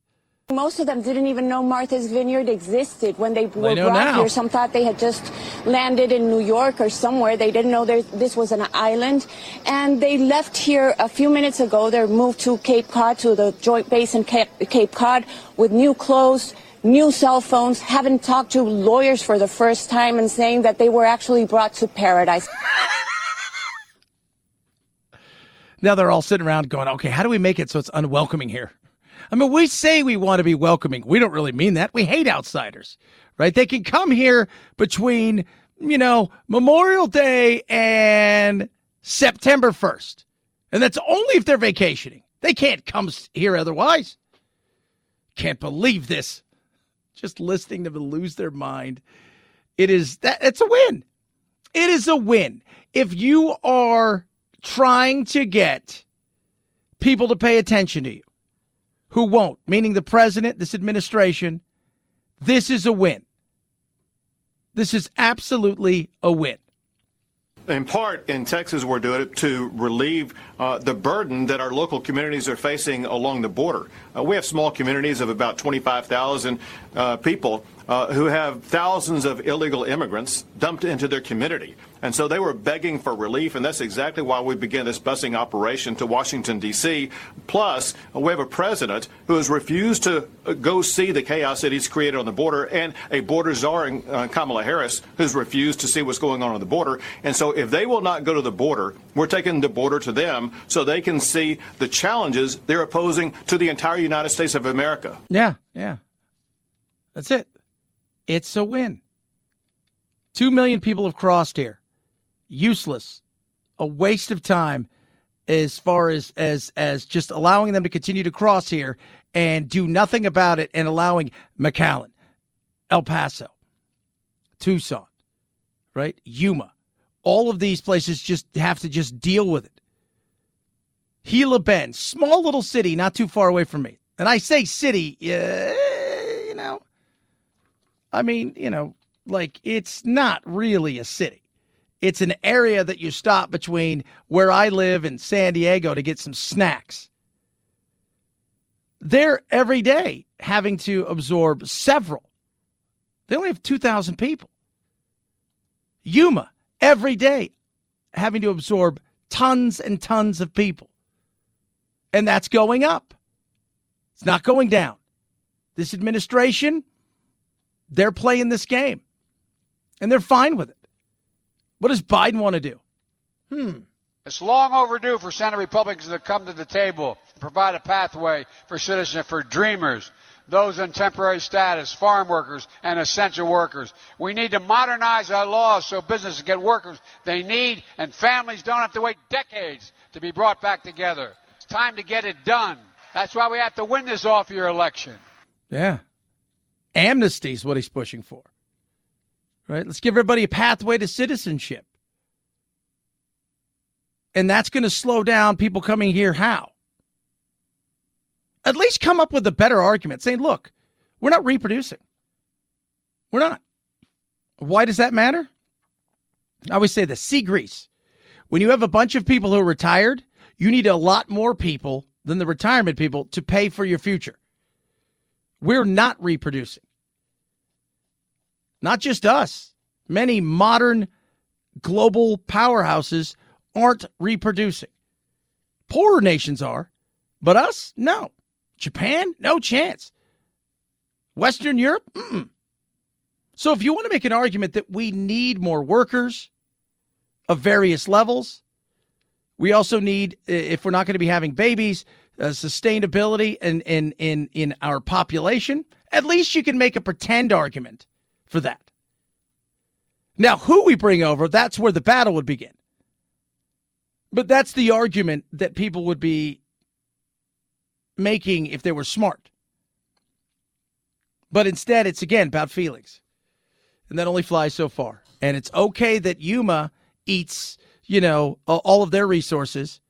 Most of them didn't even know Martha's Vineyard existed when they were know brought now. here. Some thought they had just landed in New York or somewhere. They didn't know there, this was an island. And they left here a few minutes ago. They moved to Cape Cod, to the Joint Base in Cape, Cape Cod, with new clothes, new cell phones, haven't talked to lawyers for the first time and saying that they were actually brought to paradise. Now they're all sitting around going, okay, how do we make it so it's unwelcoming here? I mean, we say we want to be welcoming. We don't really mean that. We hate outsiders, right? They can come here between, you know, Memorial Day and September 1st. And that's only if they're vacationing. They can't come here otherwise. Can't believe this. Just listening to them lose their mind. It is that it's a win. It is a win. If you are trying to get people to pay attention to you who won't, meaning the president, this administration, this is a win. This is absolutely a win. In part, in Texas, we're doing it to relieve uh, the burden that our local communities are facing along the border. Uh, we have small communities of about 25,000 uh, people uh, who have thousands of illegal immigrants dumped into their community. And so they were begging for relief, and that's exactly why we began this busing operation to Washington, D.C. Plus, we have a president who has refused to uh, go see the chaos that he's created on the border, and a border czar in uh, Kamala Harris who's refused to see what's going on on the border. And so if they will not go to the border, we're taking the border to them so they can see the challenges they're opposing to the entire United States of America. Yeah, yeah. That's it. It's a win. Two million people have crossed here. Useless. A waste of time as far as as as just allowing them to continue to cross here and do nothing about it and allowing McAllen, El Paso, Tucson, right? Yuma. All of these places just have to just deal with it. Gila Bend, small little city not too far away from me. And I say city, uh, you know, I mean, you know, like it's not really a city. It's an area that you stop between where I live and San Diego to get some snacks. They're every day having to absorb several. They only have 2,000 people. Yuma, every day having to absorb tons and tons of people. And that's going up. It's not going down. This administration, they're playing this game and they're fine with it. What does Biden want to do? Hmm. It's long overdue for Senate Republicans to come to the table and provide a pathway for citizenship for dreamers, those in temporary status, farm workers, and essential workers. We need to modernize our laws so businesses get workers they need and families don't have to wait decades to be brought back together. It's time to get it done. That's why we have to win this off year election. Yeah. Amnesty is what he's pushing for. Right? Let's give everybody a pathway to citizenship. And that's going to slow down people coming here. How? At least come up with a better argument saying, look, we're not reproducing. We're not. Why does that matter? I always say this sea grease. When you have a bunch of people who are retired, you need a lot more people than the retirement people to pay for your future. We're not reproducing. Not just us. Many modern global powerhouses aren't reproducing. Poorer nations are, but us, no. Japan, no chance. Western Europe, mm So if you want to make an argument that we need more workers of various levels, we also need, if we're not going to be having babies, uh, sustainability in, in, in, in our population, at least you can make a pretend argument for that. Now, who we bring over, that's where the battle would begin. But that's the argument that people would be making if they were smart. But instead, it's again about feelings. And that only flies so far. And it's okay that Yuma eats, you know, all of their resources,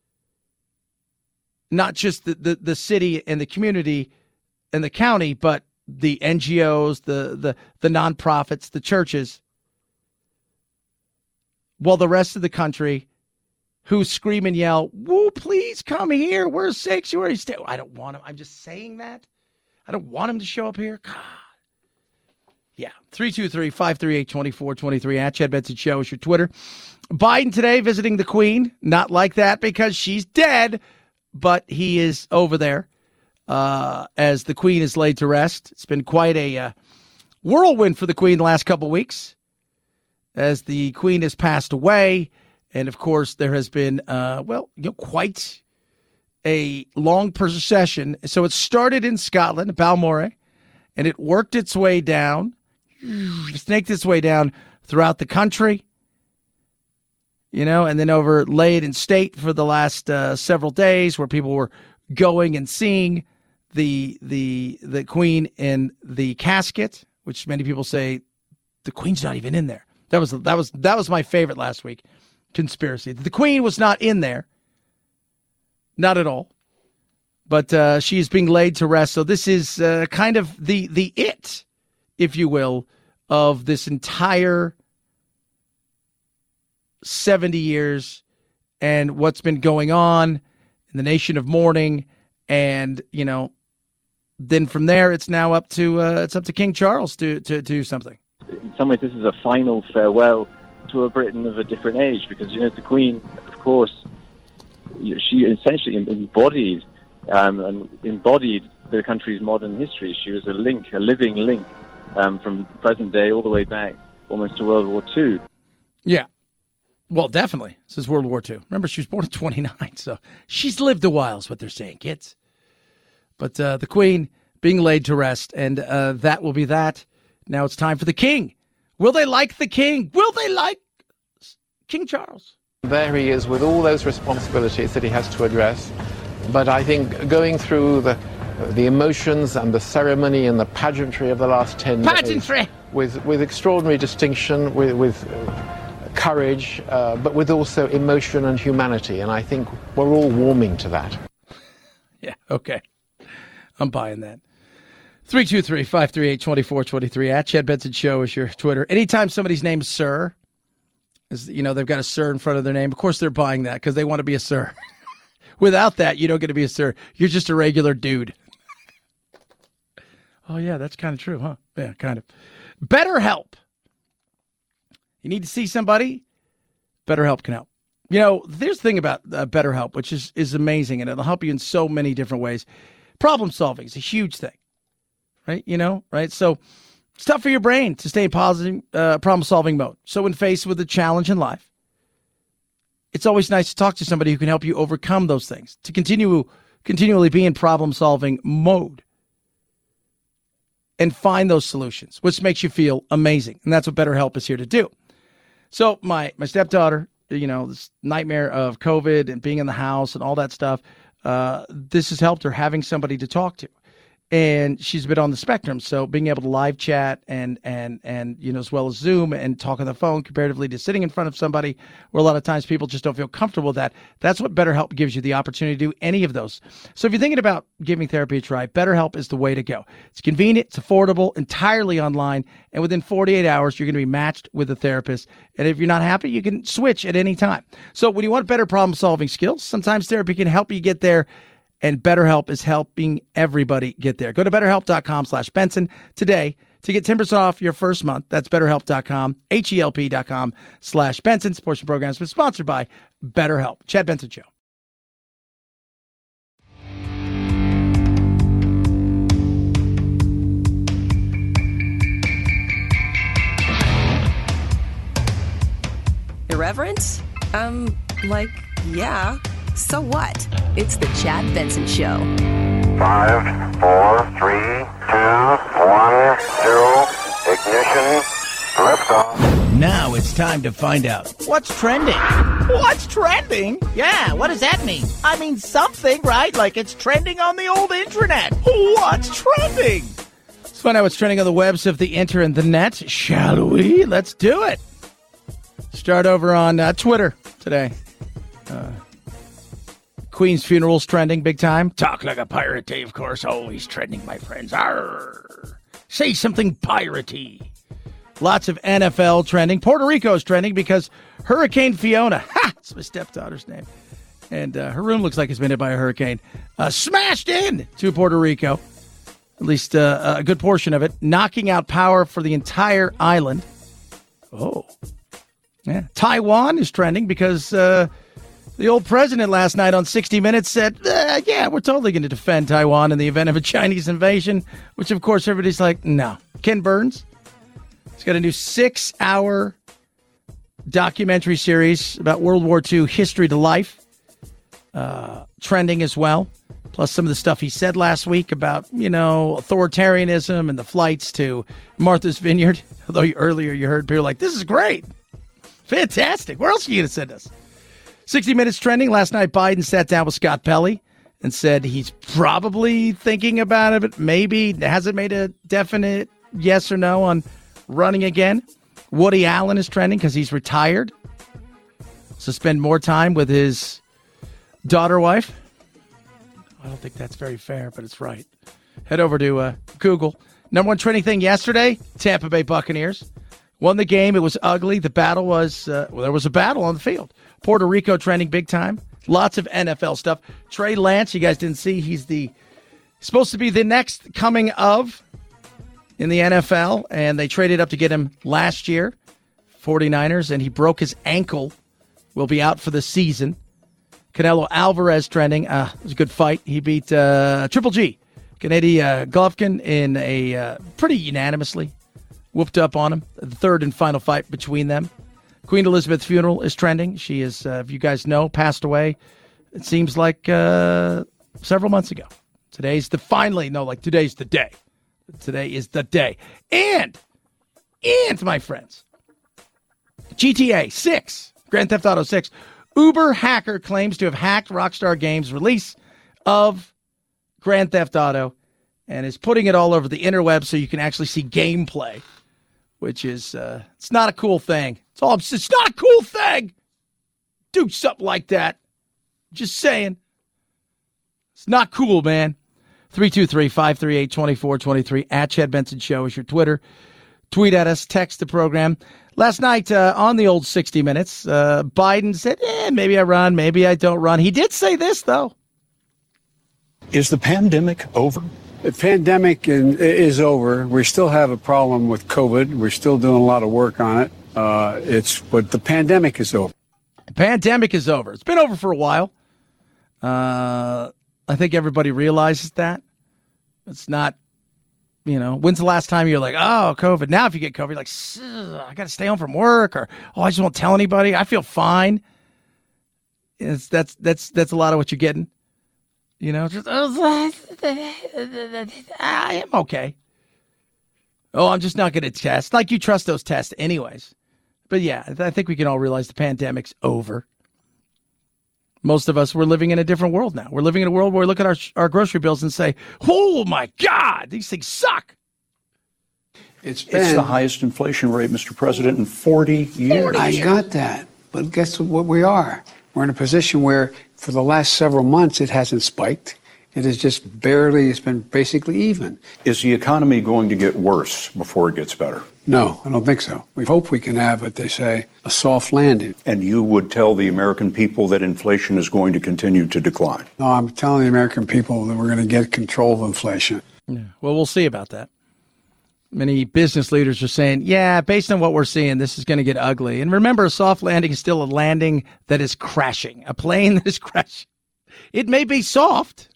not just the, the, the city and the community and the county, but the NGOs, the, the, the nonprofits, the churches, while the rest of the country who scream and yell, Woo, please come here. We're sanctuary state. I don't want him. I'm just saying that. I don't want him to show up here. God. Yeah. 323 538 2423 at Chad Benson Show is your Twitter. Biden today visiting the Queen. Not like that because she's dead, but he is over there uh, as the Queen is laid to rest. It's been quite a uh, whirlwind for the Queen the last couple weeks as the Queen has passed away. And of course, there has been, uh, well, you know, quite a long procession. So it started in Scotland, Balmoral, and it worked its way down, snaked its way down throughout the country, you know, and then over laid in State for the last uh, several days, where people were going and seeing the the the Queen in the casket, which many people say the Queen's not even in there. That was that was that was my favorite last week conspiracy. The Queen was not in there, not at all. But uh, she is being laid to rest. So this is uh, kind of the the it, if you will, of this entire seventy years and what's been going on in the nation of mourning, and you know, then from there it's now up to uh, it's up to King Charles to, to to do something. In some ways, this is a final farewell to a Britain of a different age because you know the Queen, of course, she essentially embodied um, and embodied the country's modern history. She was a link, a living link, um, from present day all the way back almost to World War II. Yeah. Well, definitely. since World War II. Remember, she was born in 29, so she's lived a while, is what they're saying, kids. But uh, the Queen being laid to rest, and uh, that will be that. Now it's time for the King. Will they like the King? Will they like King Charles? There he is with all those responsibilities that he has to address. But I think going through the the emotions and the ceremony and the pageantry of the last 10 pageantry. days with, with extraordinary distinction, with, with courage, uh, but with also emotion and humanity. And I think we're all warming to that. Yeah, okay. I'm buying that. 323 538 2423 at Chad Benson Show is your Twitter. Anytime somebody's named Sir, is you know, they've got a Sir in front of their name, of course they're buying that because they want to be a Sir. Without that, you don't get to be a Sir. You're just a regular dude. oh, yeah, that's kind of true, huh? Yeah, kind of. BetterHelp. You need to see somebody? BetterHelp can help. You know, there's the thing about uh, BetterHelp, which is, is amazing, and it'll help you in so many different ways. Problem solving is a huge thing, right? You know, right? So it's tough for your brain to stay in positive uh, problem solving mode. So when faced with a challenge in life, it's always nice to talk to somebody who can help you overcome those things, to continue continually be in problem solving mode and find those solutions, which makes you feel amazing. And that's what BetterHelp is here to do. So my my stepdaughter, you know, this nightmare of COVID and being in the house and all that stuff, uh, this has helped her having somebody to talk to and she's been on the spectrum. So being able to live chat and and and you know as well as zoom and talk on the phone comparatively to sitting in front of somebody where a lot of times people just don't feel comfortable with that that's what betterhelp gives you the opportunity to do any of those. So if you're thinking about giving therapy a try betterhelp is the way to go. It's convenient it's affordable entirely online and within 48 hours you're going to be matched with a therapist. And if you're not happy you can switch at any time. So when you want better problem solving skills sometimes therapy can help you get there and BetterHelp is helping everybody get there. Go to betterhelp.com slash Benson today to get 10% off your first month. That's betterhelp.com, H-E-L-P dot com slash Benson. Sports programs been sponsored by BetterHelp. Chad Benson Show. Irreverent? Um, like, yeah. So what? It's the Chad Benson Show. Five, four, three, two, one, zero, ignition, liftoff. Now it's time to find out what's trending. What's trending? Yeah, what does that mean? I mean something, right? Like it's trending on the old internet. What's trending? Let's find out what's trending on the webs of the inter and the net, shall we? Let's do it. Start over on uh, Twitter today. Uh, Queen's funeral's trending big time. Talk like a pirate, Dave, of course. Always trending, my friends. Arr! Say something piratey. Lots of NFL trending. Puerto Rico's trending because Hurricane Fiona, ha, it's my stepdaughter's name, and uh, her room looks like it's been hit by a hurricane, uh, smashed in to Puerto Rico. at least uh, a good portion of it, knocking out power for the entire island. Oh, yeah. Taiwan is trending because uh, the old president last night on 60 Minutes said, uh, "Yeah, we're totally going to defend Taiwan in the event of a Chinese invasion." Which, of course, everybody's like, "No." Ken Burns, he's got a new six-hour documentary series about World War II history to life, uh, trending as well. Plus, some of the stuff he said last week about, you know, authoritarianism and the flights to Martha's Vineyard. Although earlier you heard people like, this is great. Fantastic. Where else are you going to send us? 60 Minutes trending. Last night, Biden sat down with Scott Pelley and said he's probably thinking about it, but maybe hasn't made a definite yes or no on running again. Woody Allen is trending because he's retired. So spend more time with his daughter wife. I don't think that's very fair, but it's right. Head over to uh, Google. Number one trending thing yesterday Tampa Bay Buccaneers won the game. It was ugly. The battle was, uh, well, there was a battle on the field. Puerto Rico trending big time. Lots of NFL stuff. Trey Lance, you guys didn't see, he's the supposed to be the next coming of in the NFL, and they traded up to get him last year, 49ers, and he broke his ankle. Will be out for the season. Canelo Alvarez trending. Uh, it was a good fight. He beat uh, Triple G, Gennady uh, Golovkin, in a uh, pretty unanimously. Whooped up on him. The third and final fight between them. Queen Elizabeth's funeral is trending. She is, uh, if you guys know, passed away. It seems like uh, several months ago. Today's the finally no, like today's the day. Today is the day. And and my friends, GTA 6, Grand Theft Auto 6, Uber hacker claims to have hacked Rockstar Games' release of Grand Theft Auto and is putting it all over the interweb so you can actually see gameplay, which is uh, it's not a cool thing. It's all it's not a cool thing. Do something like that. Just saying. It's not cool, man. 323 538 2423 at Chad Benson Show is your Twitter. Tweet at us, text the program. Last night uh, on the old 60 Minutes, uh, Biden said, eh, maybe I run, maybe I don't run. He did say this, though. Is the pandemic over? The pandemic is over. We still have a problem with COVID. We're still doing a lot of work on it. Uh, it's but the pandemic is over. The pandemic is over. It's been over for a while. Uh, I think everybody realizes that. It's not, you know, when's the last time you're like, oh, COVID? Now, if you get COVID, you're like, I got to stay home from work, or oh, I just won't tell anybody. I feel fine. It's, that's that's that's a lot of what you're getting. You know, just oh, I am okay. Oh, I'm just not going to test. Like you trust those tests, anyways. But yeah, I think we can all realize the pandemic's over. Most of us, we're living in a different world now. We're living in a world where we look at our, our grocery bills and say, oh my God, these things suck. It's, it's the highest inflation rate, Mr. President, in 40 years. I got that. But guess what we are? We're in a position where for the last several months it hasn't spiked. It is just barely, it's been basically even. Is the economy going to get worse before it gets better? No, I don't think so. We hope we can have what they say a soft landing. And you would tell the American people that inflation is going to continue to decline? No, I'm telling the American people that we're going to get control of inflation. Yeah. Well, we'll see about that. Many business leaders are saying, yeah, based on what we're seeing, this is going to get ugly. And remember, a soft landing is still a landing that is crashing, a plane that is crashing. It may be soft,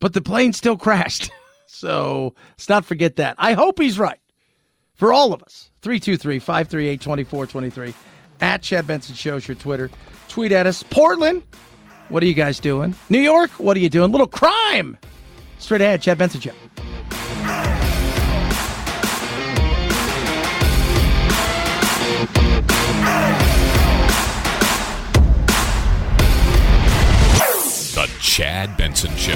but the plane still crashed. so let's not forget that. I hope he's right for all of us. 323 538 2423. At Chad Benson Shows your Twitter. Tweet at us. Portland, what are you guys doing? New York, what are you doing? Little crime. Straight ahead, Chad Benson Show. Chad Benson Show.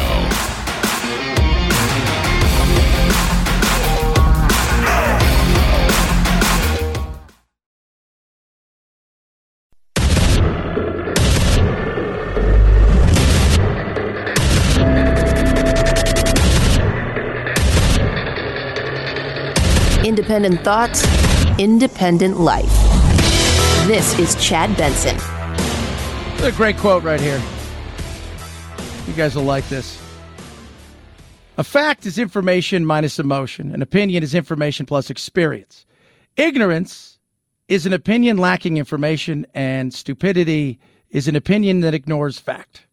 Independent thoughts, independent life. This is Chad Benson. A great quote right here. You guys will like this. A fact is information minus emotion. An opinion is information plus experience. Ignorance is an opinion lacking information, and stupidity is an opinion that ignores fact.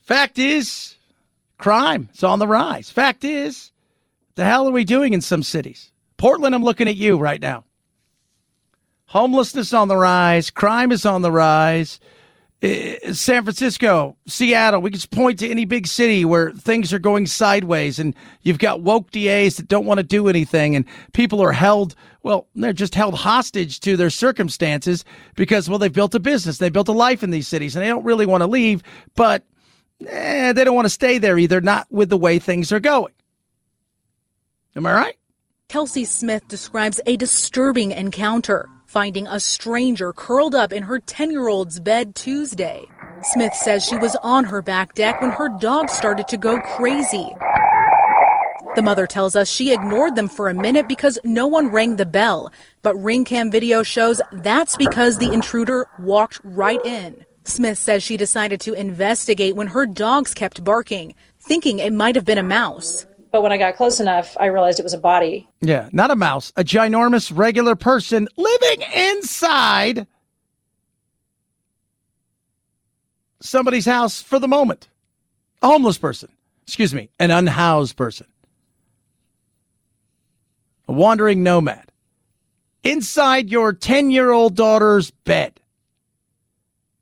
Fact is, crime is on the rise. Fact is, the hell are we doing in some cities? Portland, I'm looking at you right now. Homelessness on the rise, crime is on the rise. Uh, San Francisco, Seattle, we can just point to any big city where things are going sideways and you've got woke DAs that don't want to do anything and people are held, well, they're just held hostage to their circumstances because, well, they've built a business, they built a life in these cities and they don't really want to leave, but eh, they don't want to stay there either, not with the way things are going. Am I right? Kelsey Smith describes a disturbing encounter finding a stranger curled up in her 10 year old's bed Tuesday. Smith says she was on her back deck when her dog started to go crazy. The mother tells us she ignored them for a minute because no one rang the bell, but ring cam video shows that's because the intruder walked right in. Smith says she decided to investigate when her dogs kept barking, thinking it might have been a mouse. But when I got close enough, I realized it was a body. Yeah, not a mouse, a ginormous regular person living inside somebody's house for the moment. A homeless person. Excuse me, an unhoused person. A wandering nomad. Inside your 10 year old daughter's bed.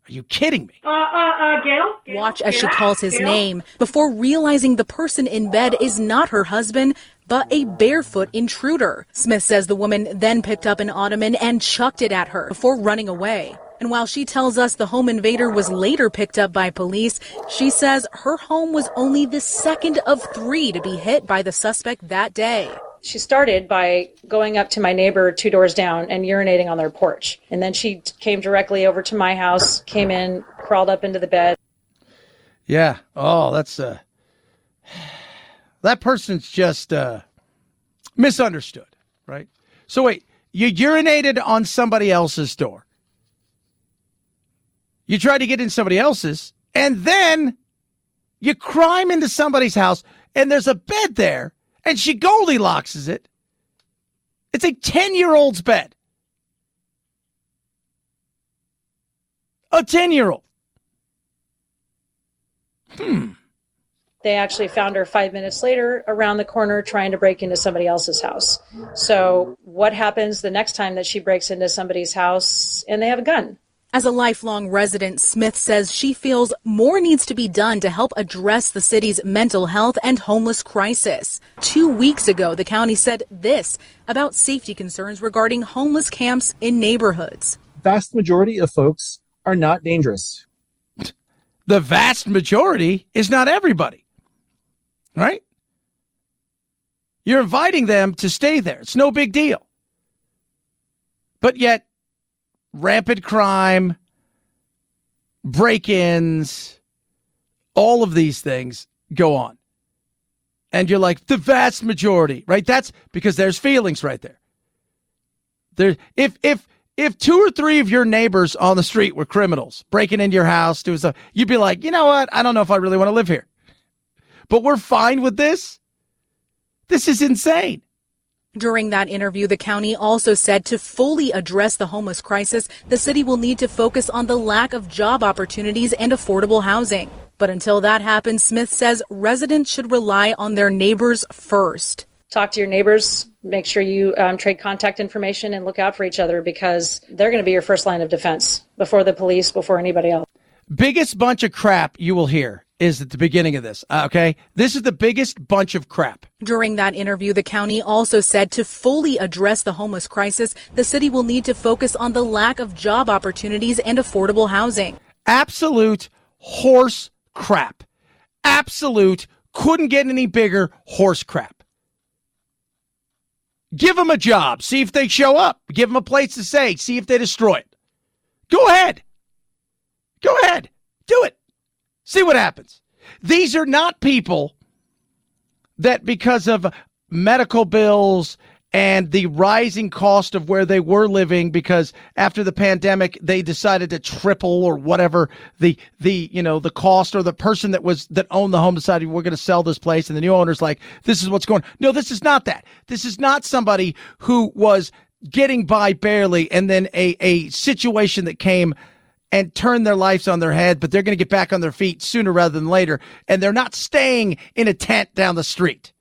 Are you kidding me? Uh, uh, uh, Gail? Watch as she calls his name before realizing the person in bed is not her husband, but a barefoot intruder. Smith says the woman then picked up an ottoman and chucked it at her before running away. And while she tells us the home invader was later picked up by police, she says her home was only the second of three to be hit by the suspect that day. She started by going up to my neighbor two doors down and urinating on their porch. And then she came directly over to my house, came in, crawled up into the bed. Yeah. Oh, that's uh that person's just uh misunderstood, right? So wait, you urinated on somebody else's door. You tried to get in somebody else's, and then you crime into somebody's house, and there's a bed there, and she Goldilocks is it. It's a 10 year old's bed. A 10 year old. Hmm. They actually found her five minutes later around the corner trying to break into somebody else's house. So, what happens the next time that she breaks into somebody's house and they have a gun? As a lifelong resident, Smith says she feels more needs to be done to help address the city's mental health and homeless crisis. Two weeks ago, the county said this about safety concerns regarding homeless camps in neighborhoods. Vast majority of folks are not dangerous. The vast majority is not everybody, right? You're inviting them to stay there. It's no big deal. But yet, rampant crime, break ins, all of these things go on. And you're like, the vast majority, right? That's because there's feelings right there. There if if if two or three of your neighbors on the street were criminals breaking into your house, doing stuff, you'd be like, you know what? I don't know if I really want to live here. But we're fine with this. This is insane. During that interview, the county also said to fully address the homeless crisis, the city will need to focus on the lack of job opportunities and affordable housing. But until that happens, Smith says residents should rely on their neighbors first. Talk to your neighbors, make sure you um, trade contact information and look out for each other because they're going to be your first line of defense before the police, before anybody else. Biggest bunch of crap you will hear is at the beginning of this. Uh, okay. This is the biggest bunch of crap. During that interview, the county also said to fully address the homeless crisis, the city will need to focus on the lack of job opportunities and affordable housing. Absolute horse crap. Absolute couldn't get any bigger horse crap. Give them a job. See if they show up. Give them a place to stay. See if they destroy it. Go ahead. Go ahead. Do it. See what happens. These are not people that because of medical bills and the rising cost of where they were living because after the pandemic they decided to triple or whatever the the you know the cost or the person that was that owned the home decided we're going to sell this place and the new owner's like this is what's going no this is not that this is not somebody who was getting by barely and then a a situation that came and turn their lives on their head, but they're going to get back on their feet sooner rather than later. And they're not staying in a tent down the street.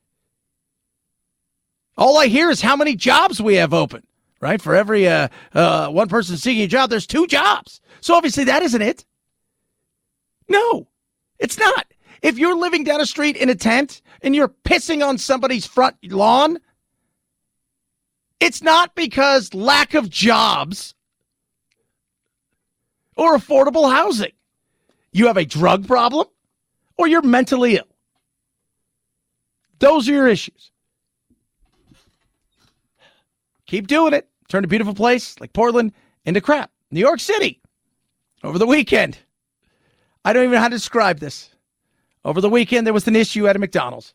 All I hear is how many jobs we have open, right? For every uh, uh, one person seeking a job, there's two jobs. So obviously that isn't it. No, it's not. If you're living down a street in a tent and you're pissing on somebody's front lawn, it's not because lack of jobs or affordable housing. You have a drug problem or you're mentally ill. Those are your issues. Keep doing it. Turn a beautiful place like Portland into crap. New York City over the weekend. I don't even know how to describe this. Over the weekend, there was an issue at a McDonald's.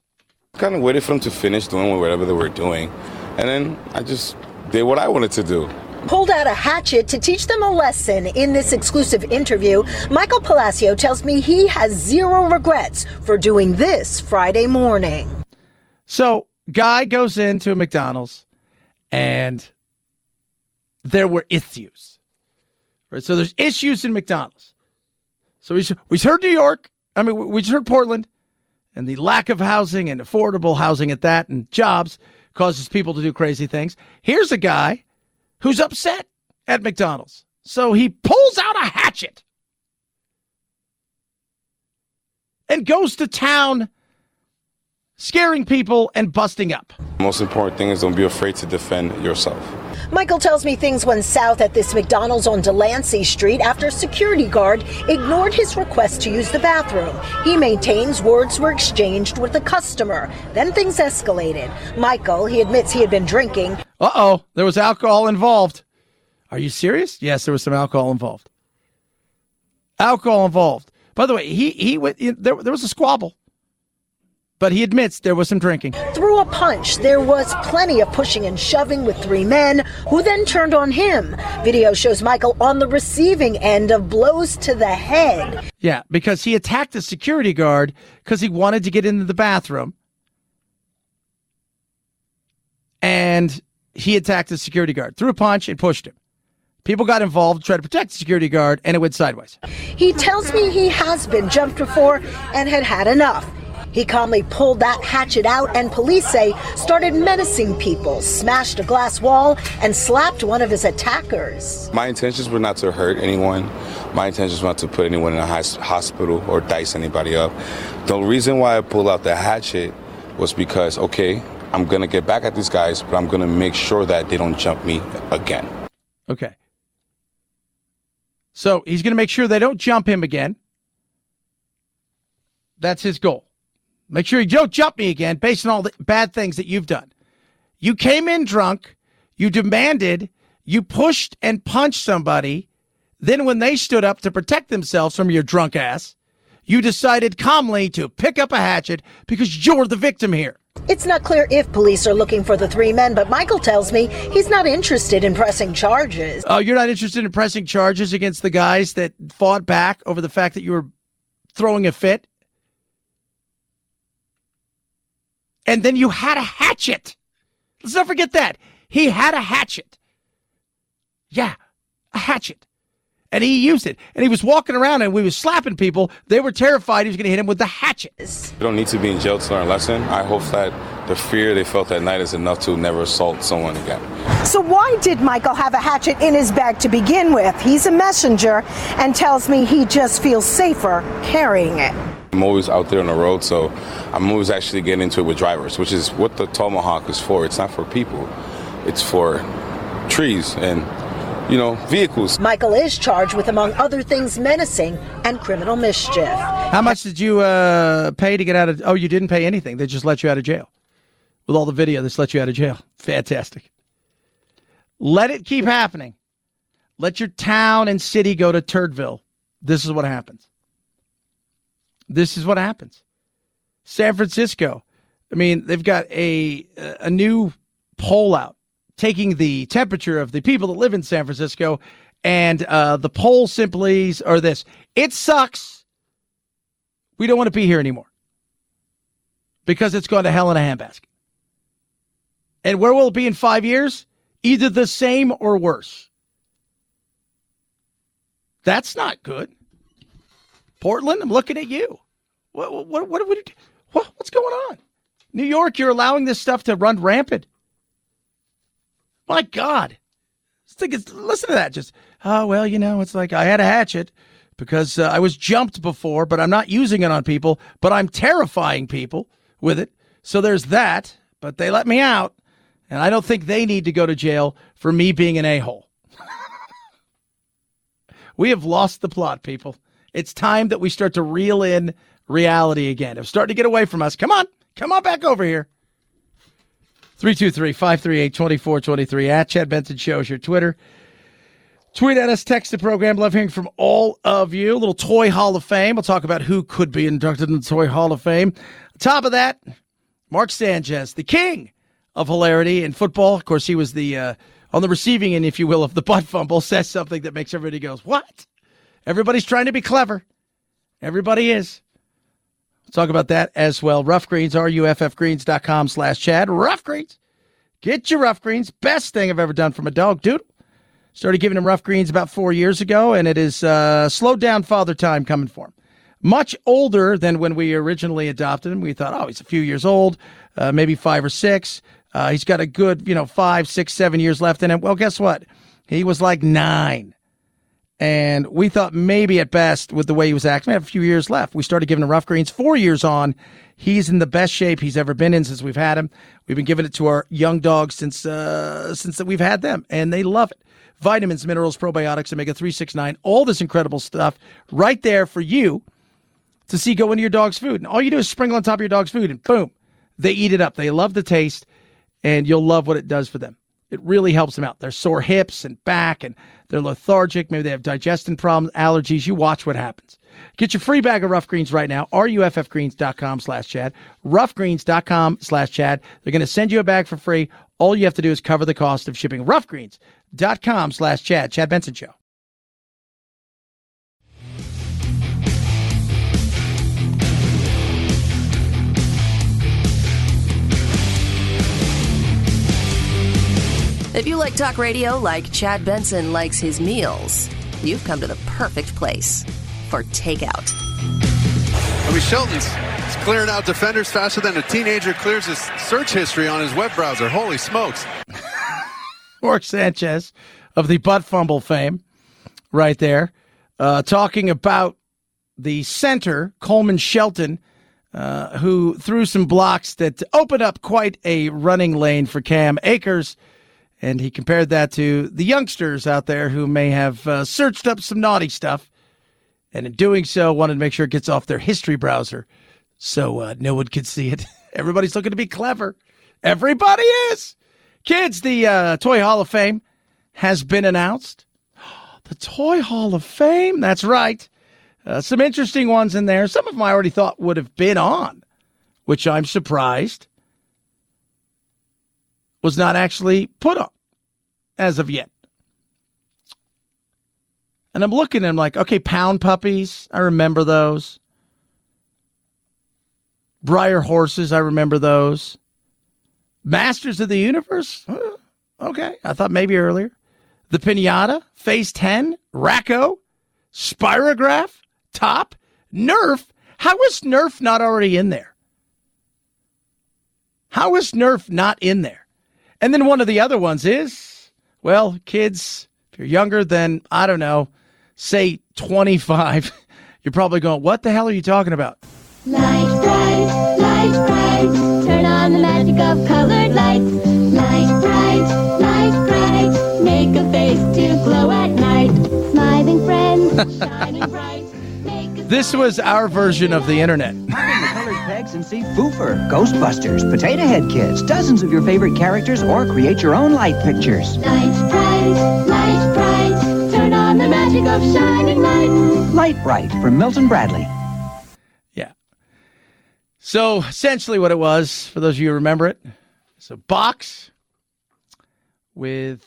Kind of waited for them to finish doing whatever they were doing. And then I just did what I wanted to do. Pulled out a hatchet to teach them a lesson in this exclusive interview. Michael Palacio tells me he has zero regrets for doing this Friday morning. So, guy goes into a McDonald's and there were issues. Right? So there's issues in McDonald's. So we we heard New York. I mean, we just heard Portland, and the lack of housing and affordable housing at that, and jobs causes people to do crazy things. Here's a guy who's upset at McDonald's, so he pulls out a hatchet and goes to town scaring people and busting up. Most important thing is don't be afraid to defend yourself. Michael tells me things went south at this McDonald's on Delancey Street after a security guard ignored his request to use the bathroom. He maintains words were exchanged with the customer. Then things escalated. Michael, he admits he had been drinking. Uh oh, there was alcohol involved. Are you serious? Yes, there was some alcohol involved. Alcohol involved. By the way, he he went. There, there was a squabble but he admits there was some drinking. Threw a punch, there was plenty of pushing and shoving with three men who then turned on him. Video shows Michael on the receiving end of blows to the head. Yeah, because he attacked the security guard because he wanted to get into the bathroom. And he attacked the security guard, threw a punch, and pushed him. People got involved, tried to protect the security guard, and it went sideways. He tells me he has been jumped before and had had enough. He calmly pulled that hatchet out and police say started menacing people, smashed a glass wall, and slapped one of his attackers. My intentions were not to hurt anyone. My intentions were not to put anyone in a hospital or dice anybody up. The reason why I pulled out the hatchet was because, okay, I'm going to get back at these guys, but I'm going to make sure that they don't jump me again. Okay. So he's going to make sure they don't jump him again. That's his goal. Make sure you don't jump me again based on all the bad things that you've done. You came in drunk, you demanded, you pushed and punched somebody. Then, when they stood up to protect themselves from your drunk ass, you decided calmly to pick up a hatchet because you're the victim here. It's not clear if police are looking for the three men, but Michael tells me he's not interested in pressing charges. Oh, you're not interested in pressing charges against the guys that fought back over the fact that you were throwing a fit? And then you had a hatchet. Let's not forget that. He had a hatchet. Yeah, a hatchet. And he used it. And he was walking around and we was slapping people. They were terrified he was going to hit him with the hatchet. You don't need to be in jail to learn a lesson. I hope that the fear they felt that night is enough to never assault someone again. So, why did Michael have a hatchet in his bag to begin with? He's a messenger and tells me he just feels safer carrying it. I'm always out there on the road, so I'm always actually getting into it with drivers, which is what the Tomahawk is for. It's not for people, it's for trees and, you know, vehicles. Michael is charged with, among other things, menacing and criminal mischief. How much did you uh, pay to get out of? Oh, you didn't pay anything. They just let you out of jail. With all the video, they just let you out of jail. Fantastic. Let it keep happening. Let your town and city go to Turdville. This is what happens. This is what happens. San Francisco. I mean, they've got a a new poll out, taking the temperature of the people that live in San Francisco, and uh, the poll simply are this: it sucks. We don't want to be here anymore because it's gone to hell in a handbasket. And where will it be in five years? Either the same or worse. That's not good. Portland, I'm looking at you. What what, what, what what's going on? New York, you're allowing this stuff to run rampant. My God. Listen to that. Just, oh, well, you know, it's like I had a hatchet because uh, I was jumped before, but I'm not using it on people, but I'm terrifying people with it. So there's that, but they let me out. And I don't think they need to go to jail for me being an a hole. we have lost the plot, people. It's time that we start to reel in reality again. It's starting to get away from us. Come on. Come on back over here. 323 538 2423 at Chad Benson Show is your Twitter. Tweet at us, text the program. Love hearing from all of you. A little Toy Hall of Fame. We'll talk about who could be inducted in the Toy Hall of Fame. Top of that, Mark Sanchez, the king of hilarity in football. Of course, he was the uh, on the receiving end, if you will, of the butt fumble. Says something that makes everybody goes, "What?" Everybody's trying to be clever. Everybody is. Talk about that as well. Ruff Greens, ruffgreens.com slash Chad. Ruff Greens. Get your Ruff Greens. Best thing I've ever done from a dog. Dude, started giving him Ruff Greens about four years ago, and it is uh, slowed down father time coming for him. Much older than when we originally adopted him. We thought, oh, he's a few years old, uh, maybe five or six. Uh, he's got a good, you know, five, six, seven years left in him. Well, guess what? He was like nine. And we thought maybe at best, with the way he was acting, we have a few years left. We started giving him Ruff Greens four years on. He's in the best shape he's ever been in since we've had him. We've been giving it to our young dogs since uh, since that we've had them, and they love it. Vitamins, minerals, probiotics, omega three six nine, all this incredible stuff right there for you to see go into your dog's food. And all you do is sprinkle on top of your dog's food, and boom, they eat it up. They love the taste, and you'll love what it does for them. It really helps them out. They're sore hips and back, and they're lethargic. Maybe they have digestion problems, allergies. You watch what happens. Get your free bag of Ruff Greens right now. RUFFgreens.com slash Chad. Ruffgreens.com slash Chad. They're going to send you a bag for free. All you have to do is cover the cost of shipping. Ruffgreens.com slash Chad. Chad Benson Show. If you like talk radio like Chad Benson likes his meals, you've come to the perfect place for takeout. I mean, Shelton's clearing out defenders faster than a teenager clears his search history on his web browser. Holy smokes. Mark Sanchez of the butt fumble fame, right there, uh, talking about the center, Coleman Shelton, uh, who threw some blocks that opened up quite a running lane for Cam Akers. And he compared that to the youngsters out there who may have uh, searched up some naughty stuff. And in doing so, wanted to make sure it gets off their history browser so uh, no one could see it. Everybody's looking to be clever. Everybody is. Kids, the uh, Toy Hall of Fame has been announced. The Toy Hall of Fame, that's right. Uh, some interesting ones in there. Some of them I already thought would have been on, which I'm surprised was not actually put on as of yet. And I'm looking and I'm like, okay, pound puppies, I remember those. Breyer horses, I remember those. Masters of the Universe, okay, I thought maybe earlier. The Pinata, Phase 10, Rack-O, Spirograph, Top, Nerf. How is Nerf not already in there? How is Nerf not in there? And then one of the other ones is, well, kids, if you're younger than, I don't know, say 25, you're probably going, what the hell are you talking about? Light bright, Lite-Brite, turn on the magic of colored lights. Lite-Brite, light bright, make a face to glow at night. Smiling friends, shining bright. This was our version of the internet. pegs and see Foofer, Ghostbusters, Potato Head Kids, dozens of your favorite characters, or create your own light pictures. Lite-Brite, light bright, turn on the magic of shining light. Lite-Brite from Milton Bradley. Yeah. So essentially, what it was, for those of you who remember it, it's a box with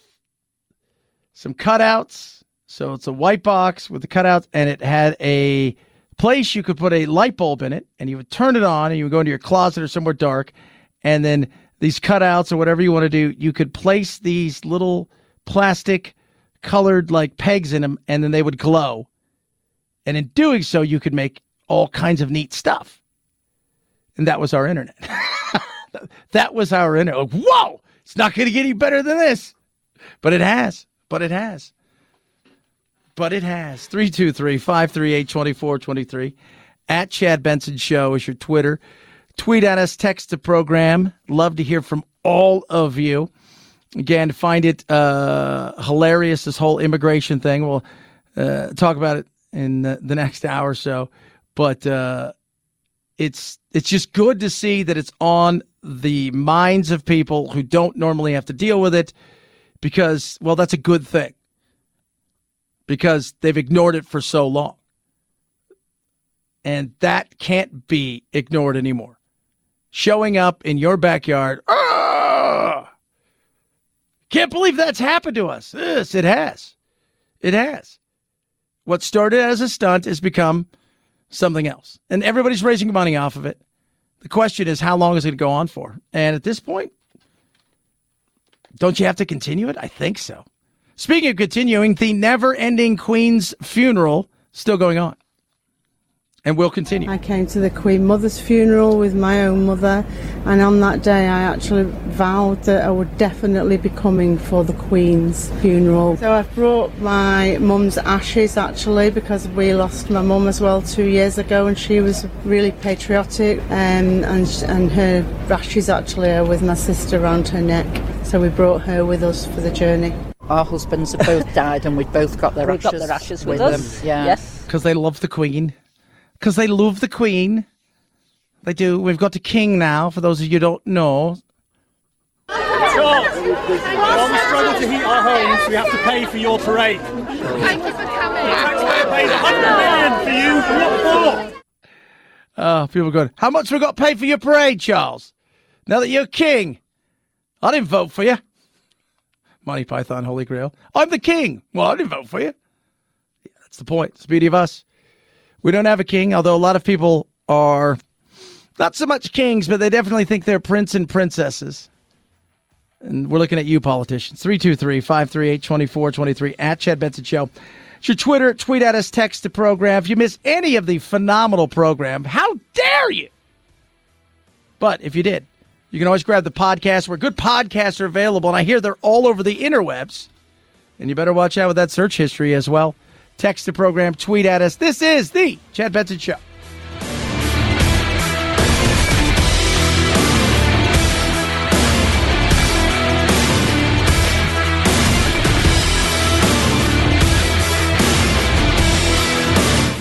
some cutouts. So it's a white box with the cutouts, and it had a place you could put a light bulb in it, and you would turn it on, and you would go into your closet or somewhere dark, and then these cutouts or whatever you want to do, you could place these little plastic colored like pegs in them, and then they would glow. And in doing so, you could make all kinds of neat stuff. And that was our internet. that was our internet. Whoa, it's not going to get any better than this. But it has. But it has. But it has. 323 538 2423. At Chad Benson Show is your Twitter. Tweet at us, text the program. Love to hear from all of you. Again, find it uh, hilarious, this whole immigration thing. We'll uh, talk about it in the, the next hour or so. But uh, it's it's just good to see that it's on the minds of people who don't normally have to deal with it because, well, that's a good thing because they've ignored it for so long. And that can't be ignored anymore. Showing up in your backyard, ah! can't believe that's happened to us. Yes, it has. It has. What started as a stunt has become something else. And everybody's raising money off of it. The question is, how long is it going to go on for? And at this point, don't you have to continue it? I think so. Speaking of continuing, the never ending Queen's funeral still going on. And will continue. I came to the Queen Mother's funeral with my own mother, and on that day I actually vowed that I would definitely be coming for the Queen's funeral. So I've brought my mum's ashes actually because we lost my mum as well two years ago, and she was really patriotic, um, and and her ashes actually are with my sister around her neck. So we brought her with us for the journey. Our husbands have both died, and we've both got their We've ashes. got their ashes with with them. us. Yeah. Yes. Because they love the Queen. Because they love the Queen. They do. We've got a king now, for those of you who don't know. Charles, while we struggle to heat our homes, we have to pay for your parade. Thank you for coming. The taxpayer pays 100 million for you. What for? Oh, people are going, how much we got paid for your parade, Charles? Now that you're king. I didn't vote for you. Monty Python, Holy Grail. I'm the king. Well, I didn't vote for you. Yeah, that's the point. It's the beauty of us. We don't have a king, although a lot of people are not so much kings, but they definitely think they're prince and princesses. And we're looking at you, politicians. 323 538 2423 at Chad Benson Show. It's your Twitter. Tweet at us, text the program. If you miss any of the phenomenal program, how dare you? But if you did, you can always grab the podcast where good podcasts are available. And I hear they're all over the interwebs. And you better watch out with that search history as well. Text the program, tweet at us. This is the Chad Benson Show.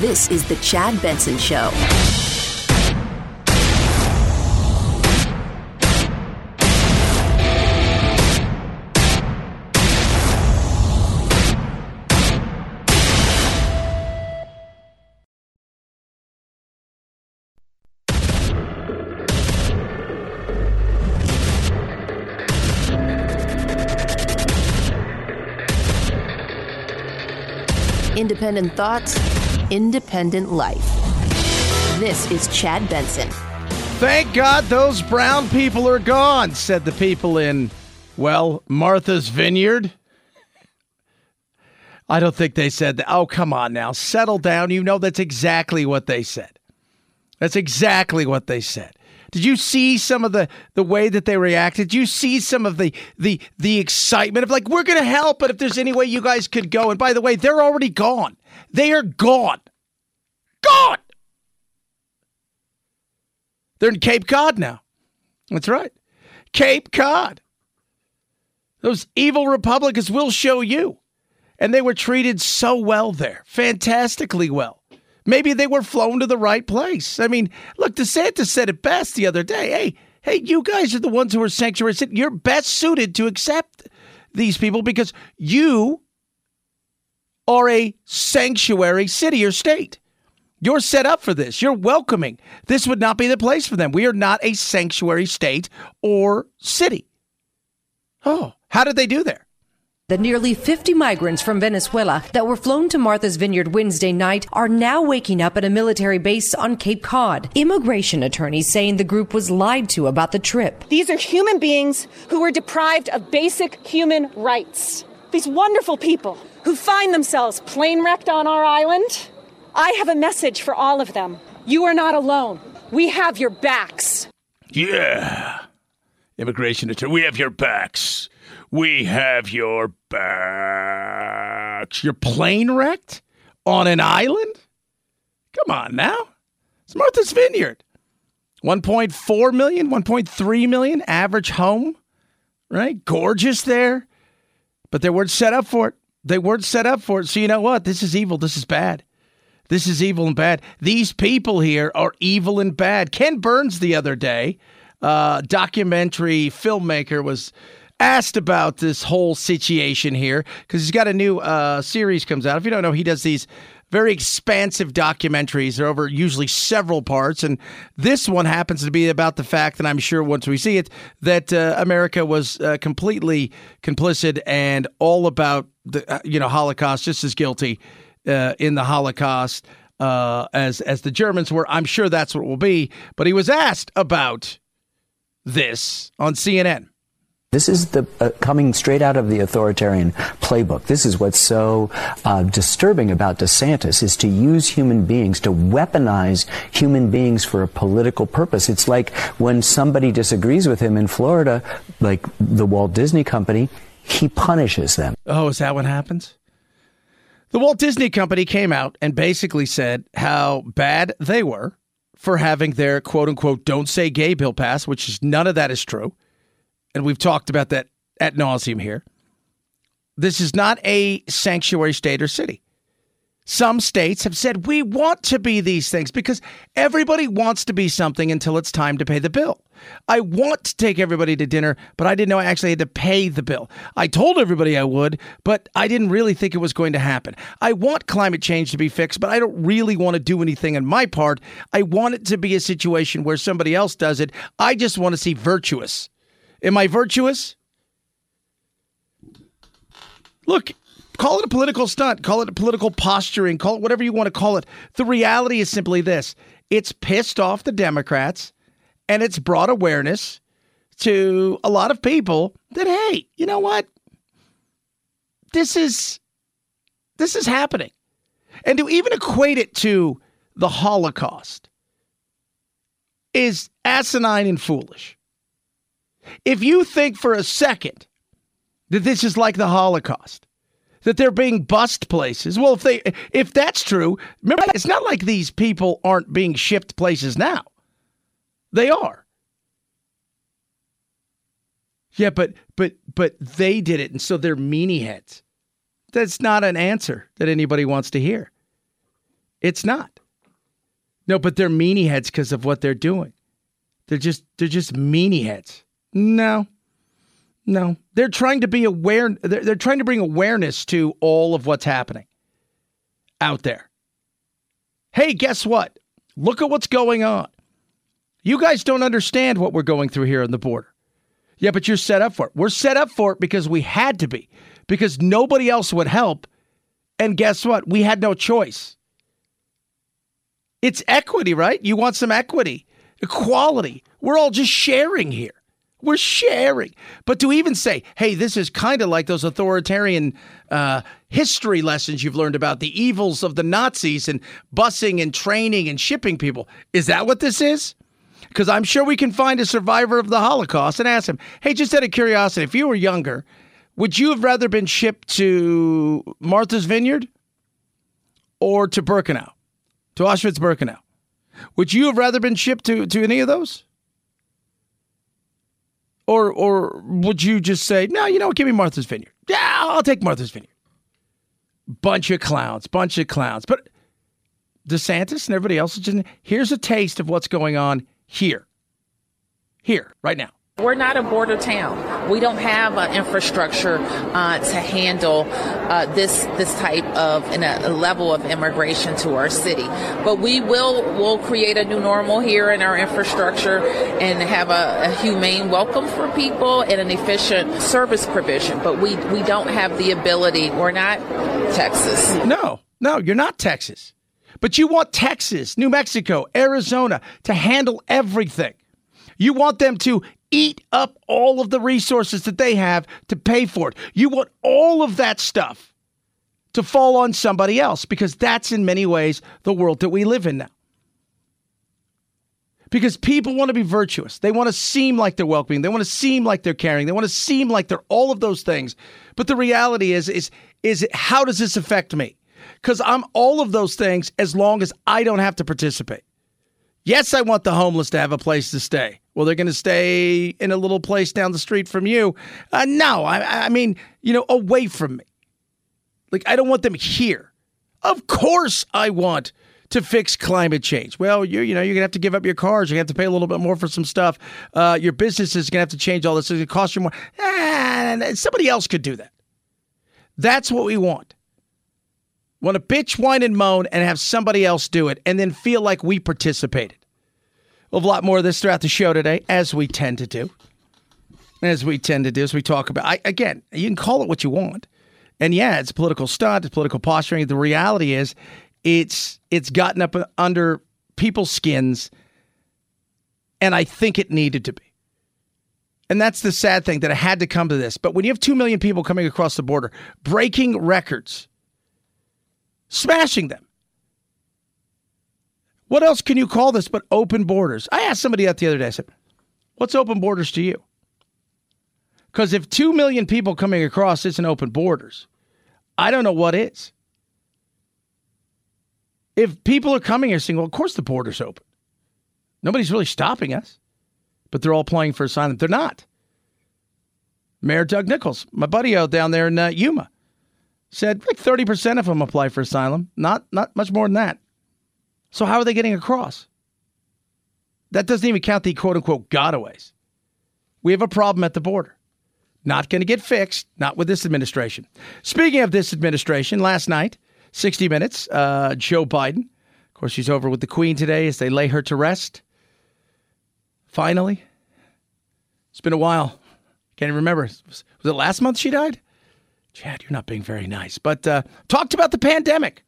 This is the Chad Benson Show. Independent thoughts, independent life. This is Chad Benson. Thank God those brown people are gone, said the people in, well, Martha's Vineyard. I don't think they said that. Oh, come on now. Settle down. You know that's exactly what they said. That's exactly what they said. Did you see some of the the way that they reacted? Did you see some of the the the excitement of like we're going to help, but if there's any way you guys could go. And by the way, they're already gone. They are gone. Gone. They're in Cape Cod now. That's right. Cape Cod. Those evil Republicans will show you. And they were treated so well there, fantastically well. Maybe they were flown to the right place. I mean, look, DeSantis said it best the other day. Hey, hey, you guys are the ones who are sanctuary city. You're best suited to accept these people because you are a sanctuary city or state. You're set up for this. You're welcoming. This would not be the place for them. We are not a sanctuary state or city. Oh, how did they do there? The nearly 50 migrants from Venezuela that were flown to Martha's Vineyard Wednesday night are now waking up at a military base on Cape Cod. Immigration attorneys saying the group was lied to about the trip. These are human beings who were deprived of basic human rights. These wonderful people who find themselves plane wrecked on our island. I have a message for all of them. You are not alone. We have your backs. Yeah. Immigration attorney, we have your backs. We have your backs. Your plane wrecked on an island? Come on now. It's Martha's Vineyard. 1.4 million, 1.3 million average home, right? Gorgeous there. But they weren't set up for it. They weren't set up for it. So you know what? This is evil. This is bad. This is evil and bad. These people here are evil and bad. Ken Burns the other day, uh, documentary filmmaker, was asked about this whole situation here because he's got a new uh, series comes out. If you don't know, he does these very expansive documentaries. They're over usually several parts, and this one happens to be about the fact that I'm sure once we see it that uh, America was uh, completely complicit and all about the uh, you know Holocaust, just as guilty uh, in the Holocaust uh, as as the Germans were. I'm sure that's what will be. But he was asked about this on CNN. This is the uh, coming straight out of the authoritarian playbook. This is what's so uh, disturbing about DeSantis is to use human beings to weaponize human beings for a political purpose. It's like when somebody disagrees with him in Florida, like the Walt Disney Company, he punishes them. Oh, is that what happens? The Walt Disney Company came out and basically said how bad they were for having their quote unquote don't say gay bill pass, which is none of that is true and we've talked about that at nauseum here. This is not a sanctuary state or city. Some states have said we want to be these things because everybody wants to be something until it's time to pay the bill. I want to take everybody to dinner, but I didn't know I actually had to pay the bill. I told everybody I would, but I didn't really think it was going to happen. I want climate change to be fixed, but I don't really want to do anything on my part. I want it to be a situation where somebody else does it. I just want to see virtuous. Am I virtuous? Look, call it a political stunt, call it a political posturing, call it whatever you want to call it. The reality is simply this it's pissed off the Democrats and it's brought awareness to a lot of people that, hey, you know what? This is this is happening. And to even equate it to the Holocaust is asinine and foolish. If you think for a second that this is like the Holocaust, that they're being bust places, well, if they if that's true, remember it's not like these people aren't being shipped places now. They are. Yeah, but but but they did it, and so they're meanie heads. That's not an answer that anybody wants to hear. It's not. No, but they're meanie heads because of what they're doing. They're just they're just meanie heads. No. No. They're trying to be aware they're, they're trying to bring awareness to all of what's happening out there. Hey, guess what? Look at what's going on. You guys don't understand what we're going through here on the border. Yeah, but you're set up for it. We're set up for it because we had to be, because nobody else would help. And guess what? We had no choice. It's equity, right? You want some equity, equality. We're all just sharing here. We're sharing. But to even say, hey, this is kind of like those authoritarian uh, history lessons you've learned about the evils of the Nazis and busing and training and shipping people, is that what this is? Because I'm sure we can find a survivor of the Holocaust and ask him, hey, just out of curiosity, if you were younger, would you have rather been shipped to Martha's Vineyard or to Birkenau, to Auschwitz Birkenau? Would you have rather been shipped to, to any of those? Or or would you just say, no, you know what, give me Martha's Vineyard. Yeah, I'll take Martha's Vineyard. Bunch of clowns, bunch of clowns. But DeSantis and everybody else is just here's a taste of what's going on here. Here, right now. We're not a border town. We don't have an infrastructure uh, to handle uh, this this type of and a, a level of immigration to our city. But we will will create a new normal here in our infrastructure and have a, a humane welcome for people and an efficient service provision. But we we don't have the ability. We're not Texas. No, no, you're not Texas. But you want Texas, New Mexico, Arizona to handle everything. You want them to eat up all of the resources that they have to pay for it. You want all of that stuff to fall on somebody else because that's in many ways the world that we live in now. Because people want to be virtuous. They want to seem like they're welcoming. They want to seem like they're caring. They want to seem like they're all of those things. But the reality is is is how does this affect me? Cuz I'm all of those things as long as I don't have to participate. Yes, I want the homeless to have a place to stay. Well, they're going to stay in a little place down the street from you. Uh, no, I, I mean, you know, away from me. Like, I don't want them here. Of course, I want to fix climate change. Well, you you know you're gonna have to give up your cars. You have to pay a little bit more for some stuff. Uh, your business is gonna have to change all this. It's gonna cost you more. And somebody else could do that. That's what we want. Want to bitch, whine, and moan, and have somebody else do it, and then feel like we participated. We'll have a lot more of this throughout the show today, as we tend to do. As we tend to do, as we talk about. I, again, you can call it what you want, and yeah, it's political stunt, it's political posturing. The reality is, it's it's gotten up under people's skins, and I think it needed to be. And that's the sad thing that it had to come to this. But when you have 2 million people coming across the border, breaking records, smashing them, what else can you call this but open borders? I asked somebody that the other day. I said, What's open borders to you? Because if 2 million people coming across isn't open borders, I don't know what is. If people are coming here saying, Well, of course the border's open, nobody's really stopping us, but they're all applying for asylum. They're not. Mayor Doug Nicholls, my buddy out down there in uh, Yuma, said like 30% of them apply for asylum, not, not much more than that. So how are they getting across? That doesn't even count the quote unquote gotaways. We have a problem at the border. Not going to get fixed, not with this administration. Speaking of this administration, last night, 60 Minutes, uh, Joe Biden, of course, she's over with the Queen today as they lay her to rest. Finally, it's been a while. Can't even remember. Was, was it last month she died? Chad, you're not being very nice. But uh, talked about the pandemic.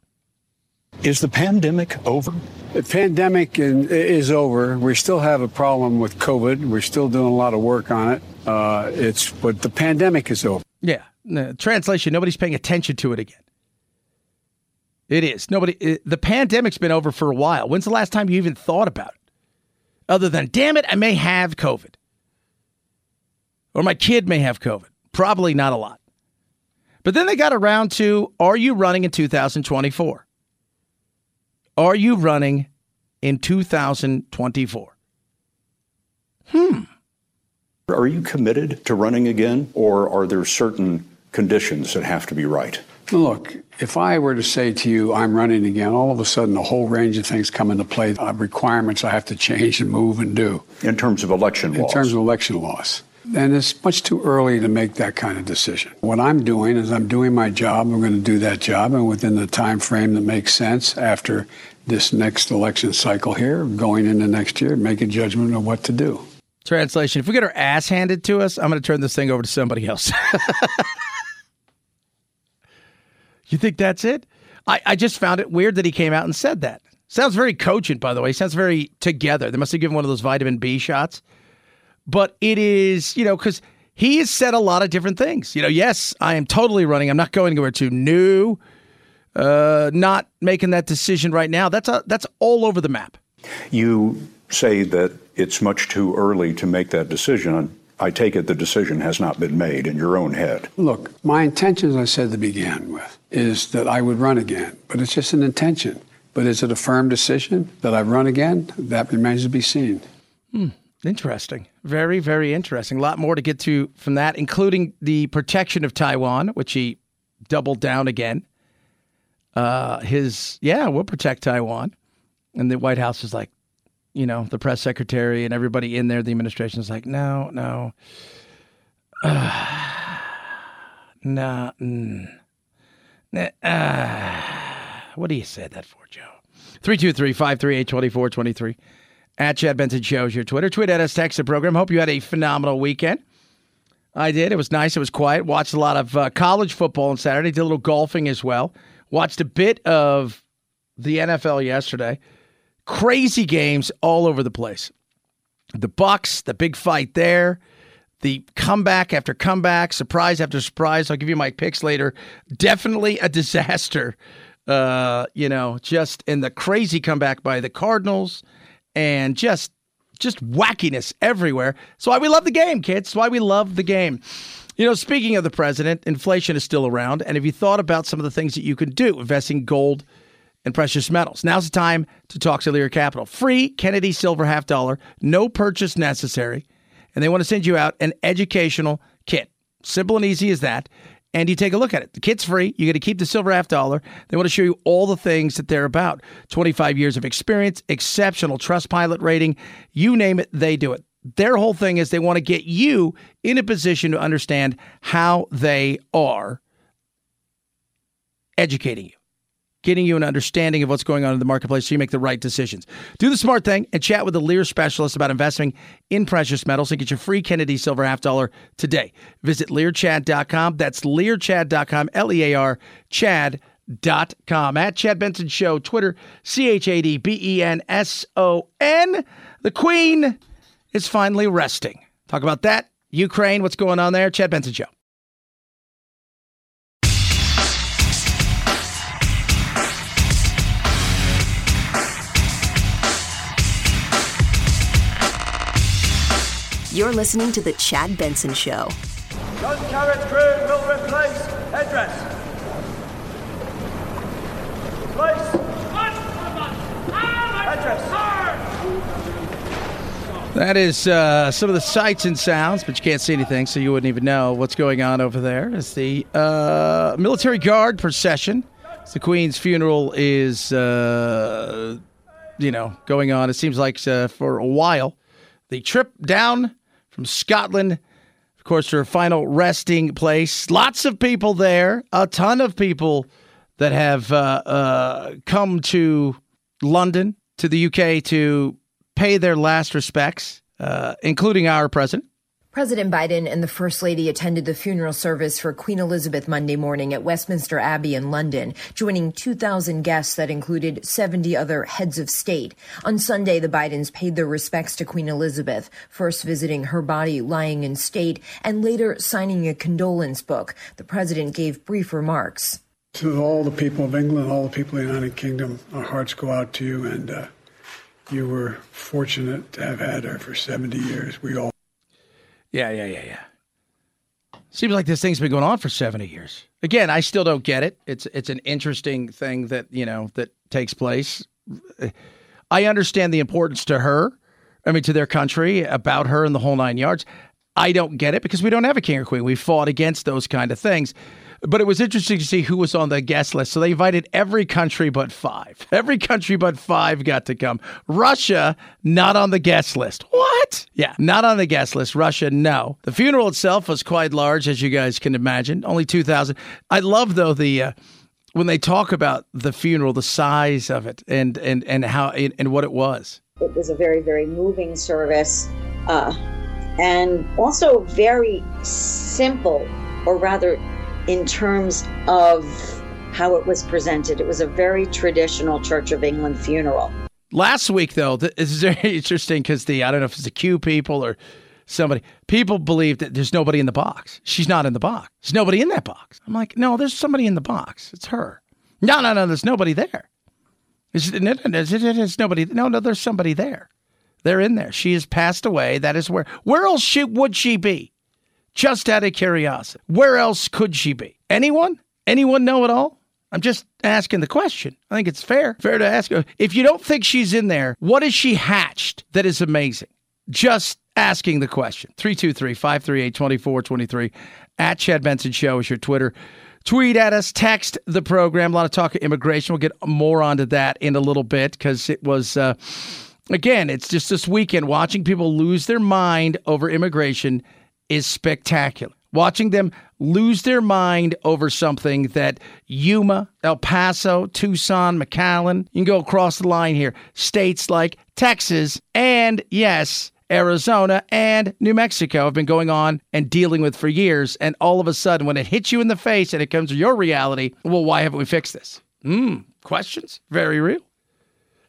Is the pandemic over? The pandemic in, is over. We still have a problem with COVID. We're still doing a lot of work on it. Uh, it's but the pandemic is over. Yeah. No, translation: Nobody's paying attention to it again. It is nobody. It, the pandemic's been over for a while. When's the last time you even thought about it? Other than, damn it, I may have COVID, or my kid may have COVID. Probably not a lot. But then they got around to, are you running in 2024? Are you running in 2024? Hmm. Are you committed to running again, or are there certain conditions that have to be right? Look, if I were to say to you, I'm running again, all of a sudden a whole range of things come into play, uh, requirements I have to change and move and do. In terms of election in laws? In terms of election laws. And it's much too early to make that kind of decision. What I'm doing is I'm doing my job. I'm going to do that job, and within the time frame that makes sense after this next election cycle here, going into next year, make a judgment of what to do. Translation: If we get our ass handed to us, I'm going to turn this thing over to somebody else. you think that's it? I, I just found it weird that he came out and said that. Sounds very cogent, by the way. Sounds very together. They must have given one of those vitamin B shots but it is, you know, because he has said a lot of different things. You know, yes, I am totally running. I'm not going anywhere to new. Uh, not making that decision right now. That's a, that's all over the map. You say that it's much too early to make that decision. I take it the decision has not been made in your own head. Look, my intention, as I said to begin with, is that I would run again, but it's just an intention. But is it a firm decision that I run again? That remains to be seen. Hmm. Interesting. Very, very interesting. A lot more to get to from that, including the protection of Taiwan, which he doubled down again. Uh, his, yeah, we'll protect Taiwan. And the White House is like, you know, the press secretary and everybody in there, the administration is like, no, no. Uh, nah, mm, uh, what do you say that for, Joe? 323 538 2423. At Chad Benson Shows your Twitter. Tweet at us, text the program. Hope you had a phenomenal weekend. I did. It was nice. It was quiet. Watched a lot of uh, college football on Saturday. Did a little golfing as well. Watched a bit of the NFL yesterday. Crazy games all over the place. The Bucs, the big fight there, the comeback after comeback, surprise after surprise. I'll give you my picks later. Definitely a disaster. Uh, you know, just in the crazy comeback by the Cardinals and just just wackiness everywhere. That's why we love the game, kids. That's why we love the game. You know, speaking of the president, inflation is still around. And have you thought about some of the things that you can do investing gold and precious metals? Now's the time to talk to Lear Capital. Free Kennedy silver half dollar, no purchase necessary. And they want to send you out an educational kit. Simple and easy as that and you take a look at it. The kit's free. You get to keep the silver half dollar. They want to show you all the things that they're about 25 years of experience, exceptional trust pilot rating. You name it, they do it. Their whole thing is they want to get you in a position to understand how they are educating you getting you an understanding of what's going on in the marketplace so you make the right decisions. Do the smart thing and chat with a Lear specialist about investing in precious metals and get your free Kennedy silver half dollar today. Visit learchad.com. That's learchad.com, L E A R, chad.com. At Chad Benson Show, Twitter, C H A D B E N S O N. The Queen is finally resting. Talk about that. Ukraine, what's going on there? Chad Benson Show. You're listening to The Chad Benson Show. Gun carriage crew will replace headdress. Place. Headdress. That is uh, some of the sights and sounds, but you can't see anything, so you wouldn't even know what's going on over there. It's the uh, military guard procession. It's the Queen's funeral is, uh, you know, going on. It seems like uh, for a while. The trip down from Scotland, of course, her final resting place. Lots of people there, a ton of people that have uh, uh, come to London, to the UK to pay their last respects, uh, including our president. President Biden and the First Lady attended the funeral service for Queen Elizabeth Monday morning at Westminster Abbey in London, joining 2,000 guests that included 70 other heads of state. On Sunday, the Bidens paid their respects to Queen Elizabeth, first visiting her body lying in state and later signing a condolence book. The president gave brief remarks. To all the people of England, all the people of the United Kingdom, our hearts go out to you, and uh, you were fortunate to have had her for 70 years. We all Yeah, yeah, yeah, yeah. Seems like this thing's been going on for 70 years. Again, I still don't get it. It's it's an interesting thing that, you know, that takes place. I understand the importance to her, I mean to their country, about her and the whole 9 yards. I don't get it because we don't have a king or queen. We fought against those kind of things. But it was interesting to see who was on the guest list. So they invited every country but five. Every country but five got to come. Russia, not on the guest list. What? Yeah, not on the guest list. Russia, no. The funeral itself was quite large, as you guys can imagine. Only 2,000. I love, though, the. Uh, when they talk about the funeral, the size of it, and and and how and what it was. It was a very very moving service, uh, and also very simple, or rather in terms of how it was presented. It was a very traditional Church of England funeral. Last week, though, this is very interesting because the I don't know if it's the Q people or somebody. People believe that there's nobody in the box. She's not in the box. There's nobody in that box. I'm like, no, there's somebody in the box. It's her. No, no, no. There's nobody there. There's, nobody. No, no. There's somebody there. They're in there. She has passed away. That is where. Where else she, would she be? Just out of curiosity, where else could she be? Anyone? Anyone know at all? I'm just asking the question. I think it's fair. Fair to ask her. If you don't think she's in there, what has she hatched that is amazing? Just asking the question. 323 538 2423 at Chad Benson Show is your Twitter. Tweet at us, text the program. A lot of talk of immigration. We'll get more onto that in a little bit because it was. Uh, Again, it's just this weekend watching people lose their mind over immigration is spectacular. Watching them lose their mind over something that Yuma, El Paso, Tucson, McAllen, you can go across the line here, states like Texas, and yes, Arizona and New Mexico have been going on and dealing with for years. And all of a sudden, when it hits you in the face and it comes to your reality, well, why haven't we fixed this? Hmm, questions? Very real.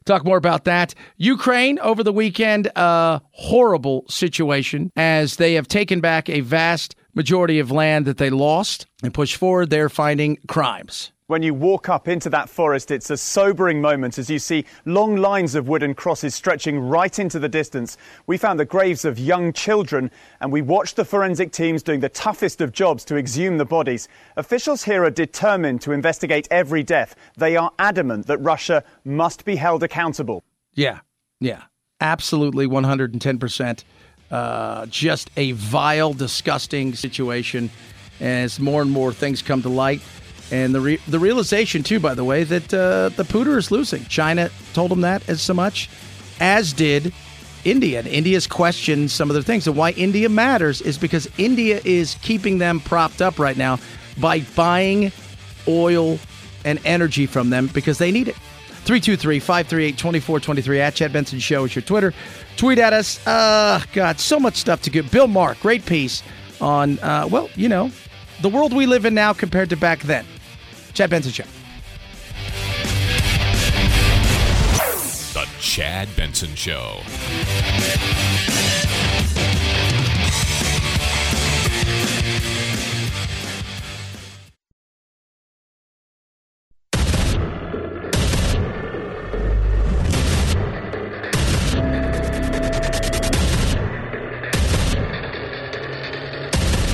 Talk more about that. Ukraine over the weekend, a horrible situation as they have taken back a vast majority of land that they lost and pushed forward their finding crimes. When you walk up into that forest, it's a sobering moment as you see long lines of wooden crosses stretching right into the distance. We found the graves of young children and we watched the forensic teams doing the toughest of jobs to exhume the bodies. Officials here are determined to investigate every death. They are adamant that Russia must be held accountable. Yeah, yeah, absolutely 110%. Uh, just a vile, disgusting situation as more and more things come to light. And the re- the realization too, by the way, that uh, the pooter is losing. China told them that as so much, as did India. And India's questioned some of the things. And why India matters is because India is keeping them propped up right now by buying oil and energy from them because they need it. 323 538 2423 at Chad Benson Show is your Twitter. Tweet at us. Uh, God, so much stuff to get. Bill Maher, great piece on, uh, well, you know, the world we live in now compared to back then. Chad Benson Show. The Chad Benson Show.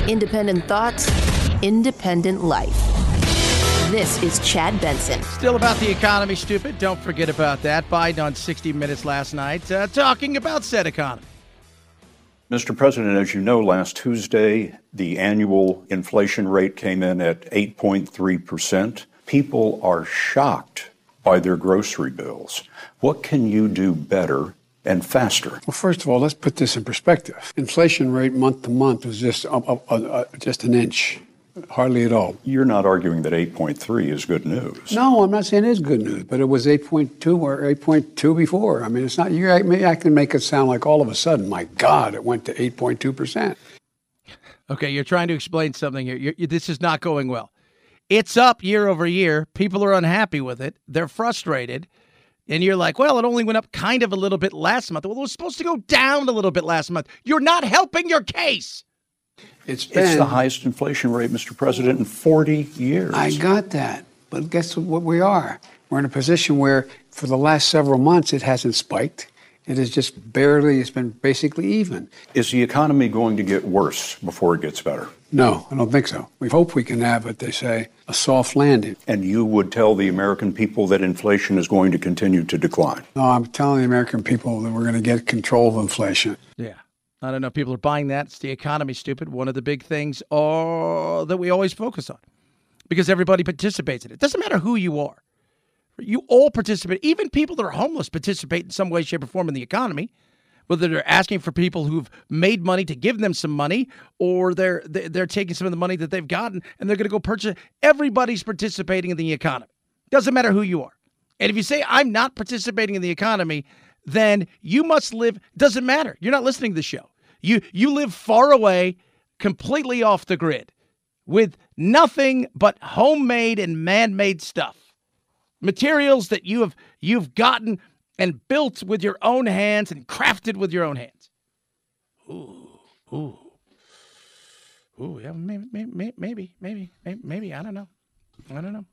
Independent thoughts, independent life. This is Chad Benson. Still about the economy, stupid. Don't forget about that. Biden on 60 Minutes last night uh, talking about said economy. Mr. President, as you know, last Tuesday, the annual inflation rate came in at 8.3%. People are shocked by their grocery bills. What can you do better and faster? Well, first of all, let's put this in perspective. Inflation rate month to month was just uh, uh, uh, just an inch, hardly at all. You're not arguing that 8.3 is good news. No, I'm not saying it's good news, but it was 8.2 or 8.2 before. I mean, it's not. You, I, I can make it sound like all of a sudden, my God, it went to 8.2 percent. Okay, you're trying to explain something here. You're, you, this is not going well. It's up year over year. People are unhappy with it. They're frustrated. And you're like, well, it only went up kind of a little bit last month. Well, it was supposed to go down a little bit last month. You're not helping your case. It's It's been. the highest inflation rate, Mr. President, in 40 years. I got that, but guess what we are? We're in a position where, for the last several months, it hasn't spiked. It is just barely. It's been basically even. Is the economy going to get worse before it gets better? No, I don't think so. We hope we can have what they say a soft landing. And you would tell the American people that inflation is going to continue to decline. No, I'm telling the American people that we're going to get control of inflation. Yeah. I don't know. People are buying that. It's the economy, stupid. One of the big things uh, that we always focus on because everybody participates in it. Doesn't matter who you are. You all participate. Even people that are homeless participate in some way, shape, or form in the economy. Whether they're asking for people who've made money to give them some money, or they're they're taking some of the money that they've gotten and they're going to go purchase. Everybody's participating in the economy. Doesn't matter who you are. And if you say I'm not participating in the economy, then you must live. Doesn't matter. You're not listening to the show. You you live far away, completely off the grid, with nothing but homemade and man-made stuff materials that you have you've gotten and built with your own hands and crafted with your own hands. Ooh, ooh, ooh. Yeah, maybe, maybe, maybe, maybe, maybe. I don't know. I don't know.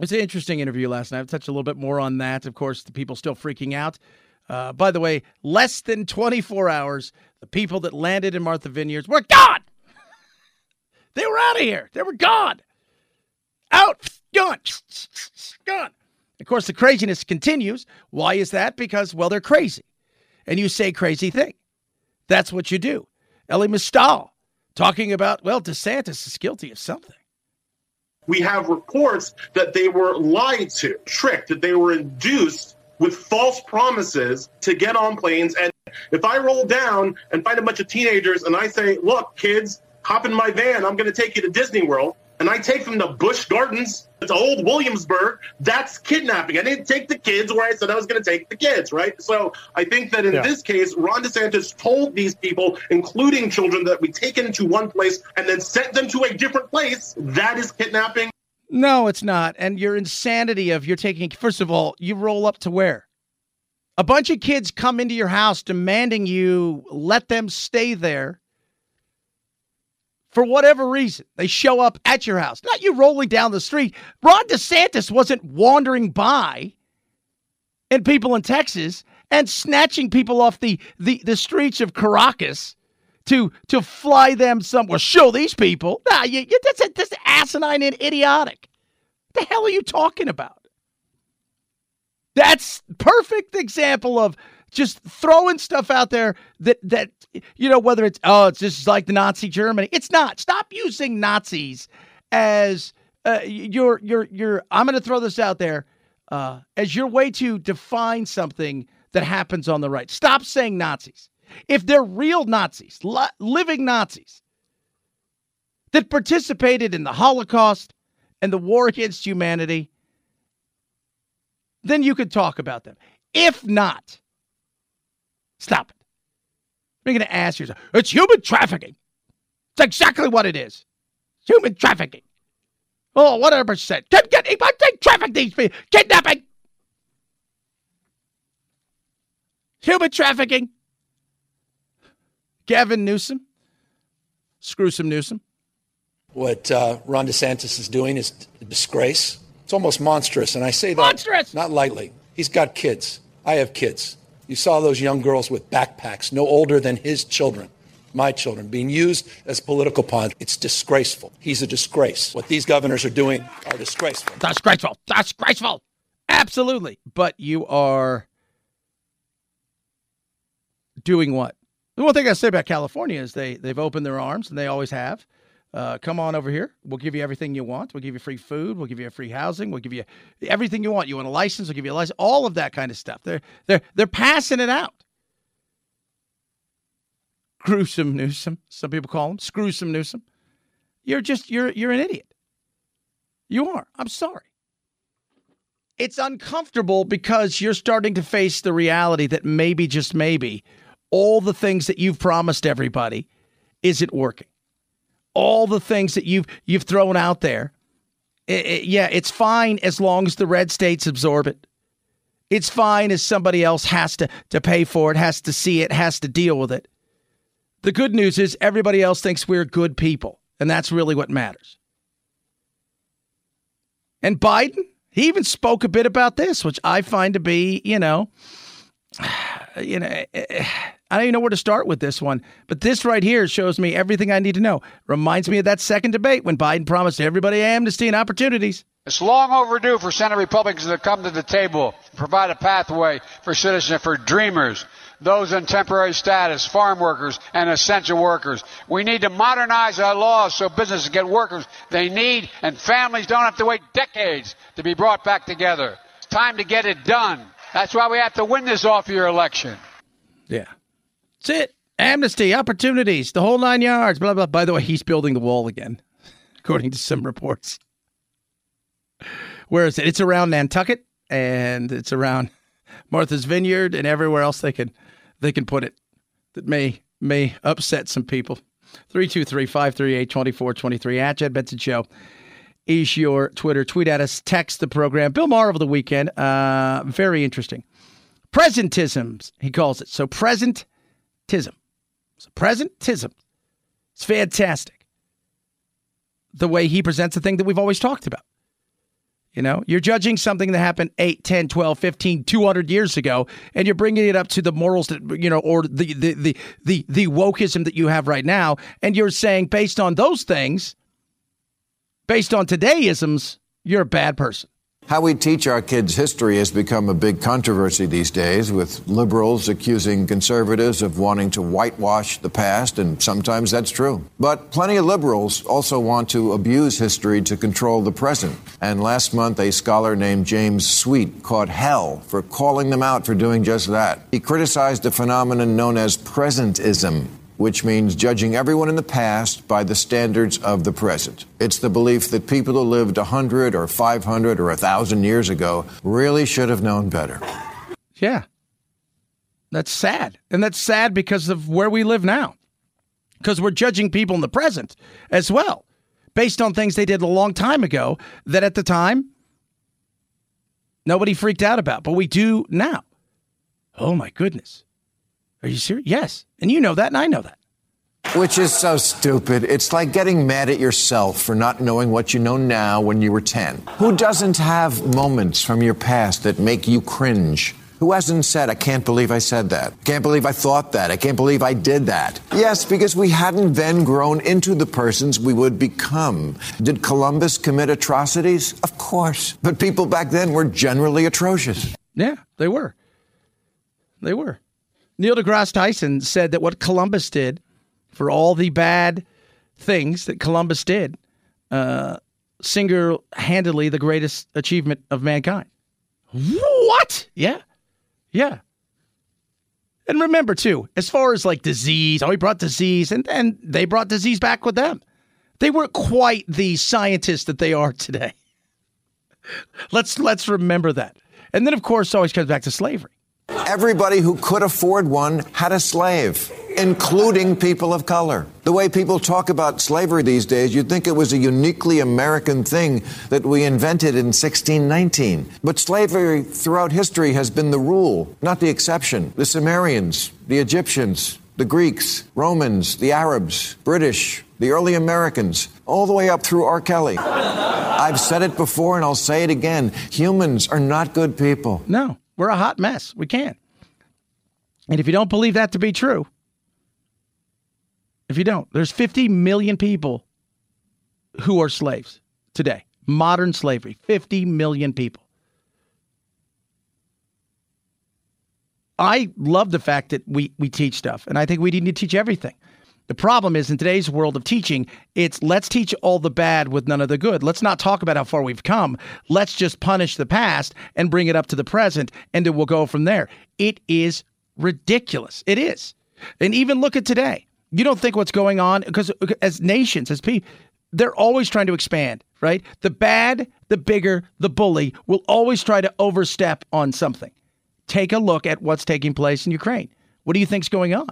It's an interesting interview last night. I've touched a little bit more on that. Of course, the people still freaking out. Uh, by the way, less than 24 hours, the people that landed in Martha Vineyards were gone. they were out of here. They were gone. Out gone, gone. Of course, the craziness continues. Why is that? Because, well, they're crazy. And you say crazy thing. That's what you do. Elie Mystal talking about, well, DeSantis is guilty of something. We have reports that they were lied to, tricked, that they were induced with false promises to get on planes. And if I roll down and find a bunch of teenagers and I say, look, kids, hop in my van, I'm going to take you to Disney World, and I take them to Busch Gardens, it's old Williamsburg, that's kidnapping. I didn't take the kids where I said I was going to take the kids, right? So I think that in Yeah. this case, Ron DeSantis told these people, including children, that we taken to one place and then sent them to a different place. That is kidnapping. No, it's not. And your insanity of you're taking, first of all, you roll up to where? A bunch of kids come into your house demanding you let them stay there for whatever reason. They show up at your house, not you rolling down the street. Ron DeSantis wasn't wandering by and people in Texas and snatching people off the, the, the streets of Caracas to to fly them somewhere. Show these people. Nah, you, you, that's, that's asinine and idiotic. What the hell are you talking about? That's perfect example of just throwing stuff out there that that you know whether it's oh it's just like the Nazi Germany. It's not. Stop using Nazis as uh, your your your. I'm going to throw this out there uh, as your way to define something that happens on the right. Stop saying Nazis. If they're real Nazis, li- living Nazis that participated in the Holocaust and the war against humanity, then you could talk about them. If not, stop it. You're going to ask yourself, it's human trafficking. It's exactly what it is. It's human trafficking. Oh, whatever percent. Get, get, get, traffic these people. Kidnapping. Human trafficking. Gavin Newsom. Screwsome Newsom. What uh, Ron DeSantis is doing is a disgrace. It's almost monstrous, and I say that Monstrous! not lightly. He's got kids. I have kids. You saw those young girls with backpacks, no older than his children, my children, being used as political pawns. It's disgraceful. He's a disgrace. What these governors are doing are disgraceful. Disgraceful. Disgraceful. Absolutely. But you are doing what? The one thing I say about California is they they've opened their arms and they always have. Uh, come on over here. We'll give you everything you want. We'll give you free food. We'll give you free housing. We'll give you everything you want. You want a license? We'll give you a license. All of that kind of stuff. They're they're they're passing it out. Gruesome Newsom. Some people call him Screwsome Newsom. You're just you're you're an idiot. You are. I'm sorry. It's uncomfortable because you're starting to face the reality that maybe, just maybe, all the things that you've promised everybody isn't working. All the things that you've you've thrown out there, i- i- yeah, it's fine as long as the red states absorb it. It's fine as somebody else has to to pay for it, has to see it, has to deal with it. The good news is everybody else thinks we're good people, and that's really what matters. And Biden, he even spoke a bit about this, which I find to be, you know, you know, eh, I don't even know where to start with this one. But this right here shows me everything I need to know. Reminds me of that second debate when Biden promised everybody amnesty and opportunities. It's long overdue for Senate Republicans to come to the table, provide a pathway for citizens, for dreamers, those in temporary status, farm workers, and essential workers. We need to modernize our laws so businesses get workers they need and families don't have to wait decades to be brought back together. It's time to get it done. That's why we have to win this off year election. Yeah. That's it. Amnesty, opportunities, the whole nine yards, blah, blah. By the way, he's building the wall again, according to some reports. Where is it? It's around Nantucket and it's around Martha's Vineyard and everywhere else they can they can put it that may may upset some people. 323-538-2423 at Chad Benson Show is your Twitter. Tweet at us, text the program. Bill Maher over the weekend. Uh, very interesting. Presentisms, he calls it. So presentism. So presentism. It's fantastic. The way he presents a thing that we've always talked about. You know, you're judging something that happened 8, 10, 12, 15, 200 years ago, and you're bringing it up to the morals that, you know, or the, the, the, the, the wokeism that you have right now. And you're saying, based on those things, based on todayisms, you're a bad person. How we teach our kids history has become a big controversy these days, with liberals accusing conservatives of wanting to whitewash the past, and sometimes that's true. But plenty of liberals also want to abuse history to control the present. And last month, a scholar named James Sweet caught hell for calling them out for doing just that. He criticized a phenomenon known as presentism, which means judging everyone in the past by the standards of the present. It's the belief that people who lived 100 or 500 or 1,000 years ago really should have known better. Yeah. That's sad. And that's sad because of where we live now. Because we're judging people in the present as well, based on things they did a long time ago that at the time nobody freaked out about, but we do now. Oh my goodness. Are you serious? Yes. And you know that, and I know that. Which is so stupid. It's like getting mad at yourself for not knowing what you know now when you were 10. Who doesn't have moments from your past that make you cringe? Who hasn't said, I can't believe I said that? "I Can't believe I thought that? I can't believe I did that? Yes, because we hadn't then grown into the persons we would become. Did Columbus commit atrocities? Of course. But people back then were generally atrocious. Yeah, they were. They were. Neil deGrasse Tyson said that what Columbus did, for all the bad things that Columbus did, uh, single handedly the greatest achievement of mankind. What? Yeah. Yeah. And remember, too, as far as like disease, oh, he brought disease, and, and they brought disease back with them. They weren't quite the scientists that they are today. let's let's remember that. And then, of course, always comes back to slavery. Everybody who could afford one had a slave, including people of color. The way people talk about slavery these days, you'd think it was a uniquely American thing that we invented in 1619. But slavery throughout history has been the rule, not the exception. The Sumerians, the Egyptians, the Greeks, Romans, the Arabs, British, the early Americans, all the way up through R. Kelly. I've said it before and I'll say it again. Humans are not good people. No. We're a hot mess. We can't. And if you don't believe that to be true, if you don't, there's 50 million people who are slaves today. Modern slavery, 50 million people. I love the fact that we, we teach stuff, and I think we need to teach everything. The problem is in today's world of teaching, it's let's teach all the bad with none of the good. Let's not talk about how far we've come. Let's just punish the past and bring it up to the present, and then we'll go from there. It is ridiculous. It is. And even look at today. You don't think what's going on because as nations, as people, they're always trying to expand, right? The bad, the bigger, the bully will always try to overstep on something. Take a look at what's taking place in Ukraine. What do you think's going on?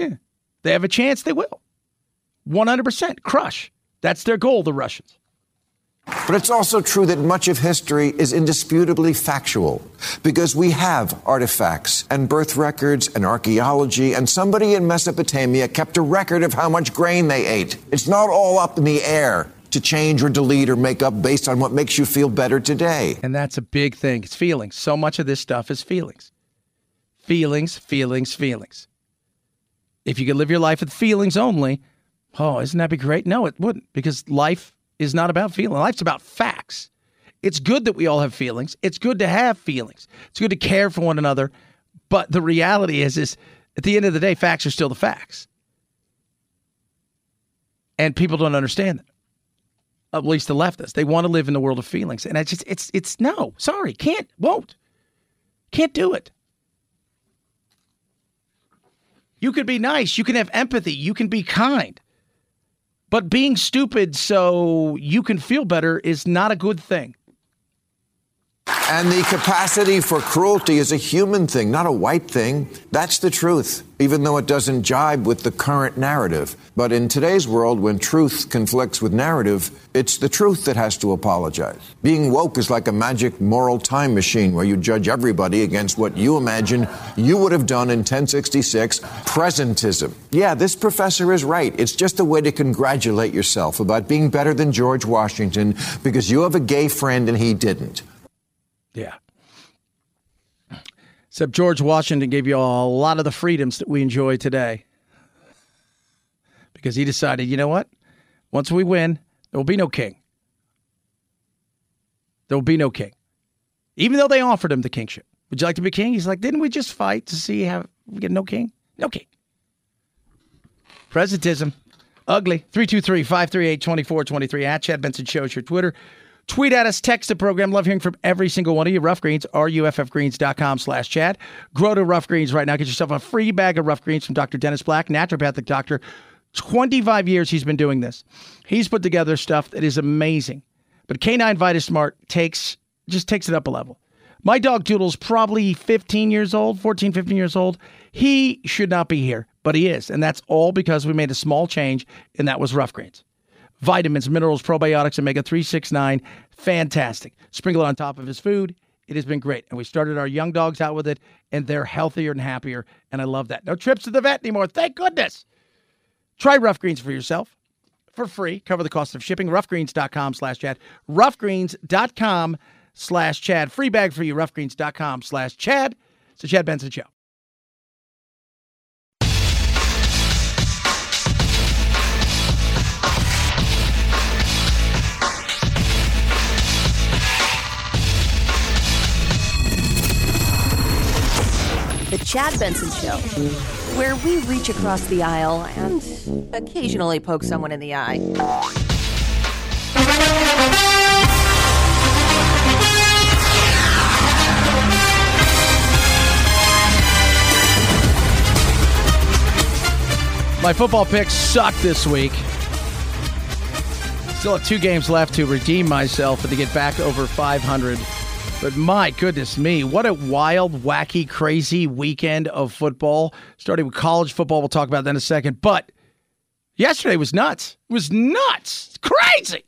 Yeah. They have a chance, they will. 100% crush. That's their goal, the Russians. But it's also true that much of history is indisputably factual because we have artifacts and birth records and archaeology, and somebody in Mesopotamia kept a record of how much grain they ate. It's not all up in the air to change or delete or make up based on what makes you feel better today. And that's a big thing. It's feelings. So much of this stuff is feelings. Feelings, feelings, feelings. If you could live your life with feelings only, oh, isn't that be great? No, it wouldn't, because life is not about feeling. Life's about facts. It's good that we all have feelings. It's good to have feelings. It's good to care for one another. But the reality is, is at the end of the day, facts are still the facts. And people don't understand that. At least the leftists. They want to live in the world of feelings. And I just it's it's no, sorry, can't, won't. Can't do it. You can be nice. You can have empathy. You can be kind. But being stupid so you can feel better is not a good thing. And the capacity for cruelty is a human thing, not a white thing. That's the truth, even though it doesn't jibe with the current narrative. But in today's world, when truth conflicts with narrative, it's the truth that has to apologize. Being woke is like a magic moral time machine where you judge everybody against what you imagine you would have done in 1066 presentism. Yeah, this professor is right. It's just a way to congratulate yourself about being better than George Washington because you have a gay friend and he didn't. Yeah. Except George Washington gave you a lot of the freedoms that we enjoy today. Because he decided, you know what? Once we win, there will be no king. There will be no king. Even though they offered him the kingship. Would you like to be king? He's like, didn't we just fight to see how we get no king? No king. Presentism. Ugly. 323 538 2423 at Chad Benson Shows your Twitter. Tweet at us, text the program. Love hearing from every single one of you. Ruff Greens, ruffgreens.com slash Chad. Grow to Ruff Greens right now. Get yourself a free bag of Ruff Greens from Dr. Dennis Black, naturopathic doctor. 25 years he's been doing this. He's put together stuff that is amazing. But Canine Vitasmart takes just takes it up a level. My dog Doodle's probably 15 years old, 14, 15 years old. He should not be here, but he is. And that's all because we made a small change, and that was Ruff Greens. Vitamins, minerals, probiotics, omega 369. Fantastic. Sprinkle it on top of his food. It has been great. And we started our young dogs out with it, and they're healthier and happier. And I love that. No trips to the vet anymore. Thank goodness. Try Ruff Greens for yourself for free. Cover the cost of shipping. Ruffgreens.com slash Chad. Ruffgreens.com slash Chad. Free bag for you. Ruffgreens.com slash Chad. It's the Chad Benson Show. The Chad Benson Show, where we reach across the aisle and occasionally poke someone in the eye. My football picks suck this week. Still have two games left to redeem myself and to get back over 500. But my goodness me, what a wild, wacky, crazy weekend of football. Starting with college football, we'll talk about that in a second. But yesterday was nuts. It was nuts. It's crazy.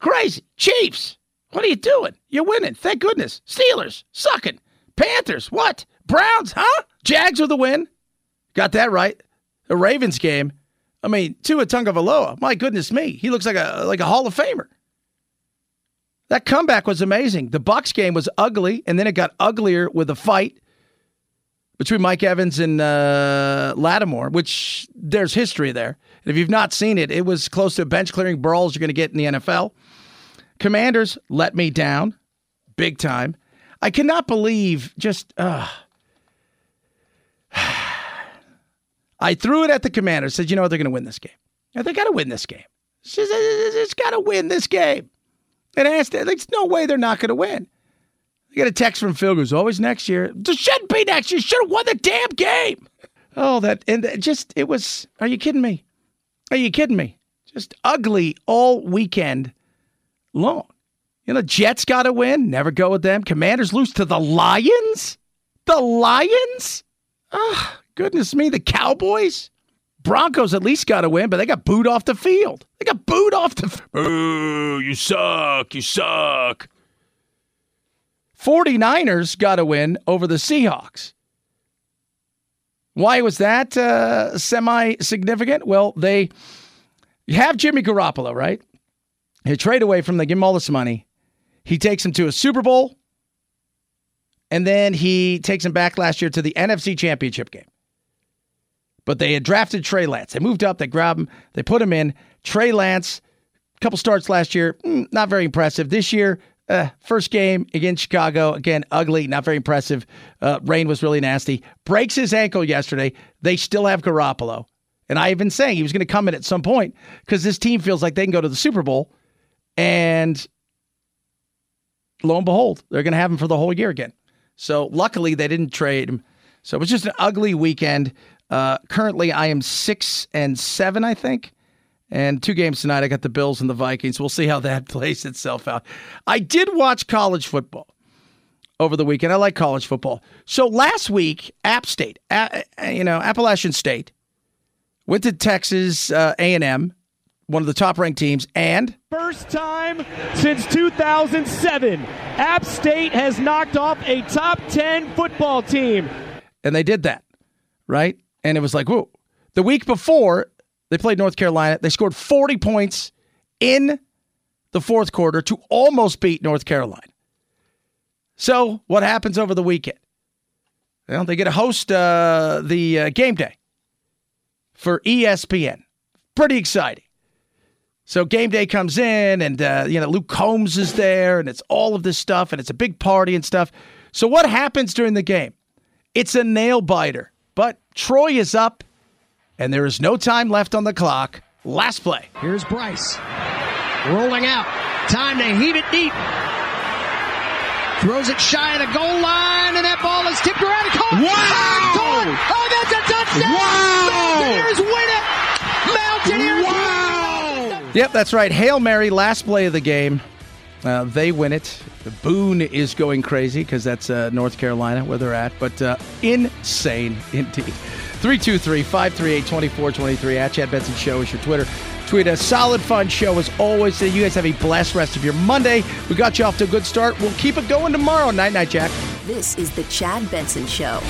Crazy. Chiefs, what are you doing? You're winning. Thank goodness. Steelers, sucking. Panthers, what? Browns, huh? Jags with a win. Got that right. The Ravens game. I mean, Tua Tagovailoa. My goodness me, he looks like a like a Hall of Famer. That comeback was amazing. The Bucs game was ugly, and then it got uglier with a fight between Mike Evans and uh, Lattimore, which there's history there. And if you've not seen it, it was close to bench clearing brawls you're going to get in the NFL. Commanders let me down big time. I cannot believe just. Uh, I threw it at the Commanders. Said, you know what? They're going to win this game. They got to win this game. It's got to win this game. And asked, there's no way they're not going to win. I get a text from Phil goes, always next year. It shouldn't be next year. Should have won the damn game. Oh, that and just it was. Are you kidding me? Are you kidding me? Just ugly all weekend long. You know, Jets got to win. Never go with them. Commanders lose to the Lions. The Lions. Ah, oh, goodness me. The Cowboys. Broncos at least got a win, but they got booed off the field. They got booed off the. F- Ooh, you suck. You suck. 49ers got a win over the Seahawks. Why was that uh, semi significant? Well, they have Jimmy Garoppolo, right? He trade away from them, they give him all this money. He takes him to a Super Bowl, and then he takes him back last year to the NFC Championship game. But they had drafted Trey Lance. They moved up, they grabbed him, they put him in. Trey Lance, couple starts last year, not very impressive. This year, uh, first game against Chicago, again, ugly, not very impressive. Uh, rain was really nasty. Breaks his ankle yesterday. They still have Garoppolo. And I've been saying he was going to come in at some point because this team feels like they can go to the Super Bowl. And lo and behold, they're going to have him for the whole year again. So luckily, they didn't trade him. So it was just an ugly weekend. Uh, currently, I am six and seven, I think. And two games tonight. I got the Bills and the Vikings. We'll see how that plays itself out. I did watch college football over the weekend. I like college football. So last week, App State, uh, you know, Appalachian State, went to Texas uh, A&M, one of the top-ranked teams, and first time since 2007, App State has knocked off a top 10 football team. And they did that, right? And it was like, whoa. The week before, they played North Carolina. They scored 40 points in the fourth quarter to almost beat North Carolina. So, what happens over the weekend? Well, they get to host uh, the uh, game day for ESPN. Pretty exciting. So game day comes in, and uh, you know Luke Combs is there, and it's all of this stuff, and it's a big party and stuff. So what happens during the game? It's a nail biter, Troy is up, and there is no time left on the clock. Last play. Here's Brice rolling out. Time to heave it deep. Throws it shy of the goal line, and that ball is tipped around caught. Wow! Caught. Oh, that's a touchdown! Wow! Mountaineers win it! Mountaineers Yep, that's right. Hail Mary, last play of the game. Uh, they win it. The Boone is going crazy because that's uh, North Carolina where they're at, but uh, insane indeed. 323 538 2423 at Chad Benson Show is your Twitter. Tweet a solid, fun show as always. You guys have a blessed rest of your Monday. We got you off to a good start. We'll keep it going tomorrow. Night, night, Jack. This is the Chad Benson Show.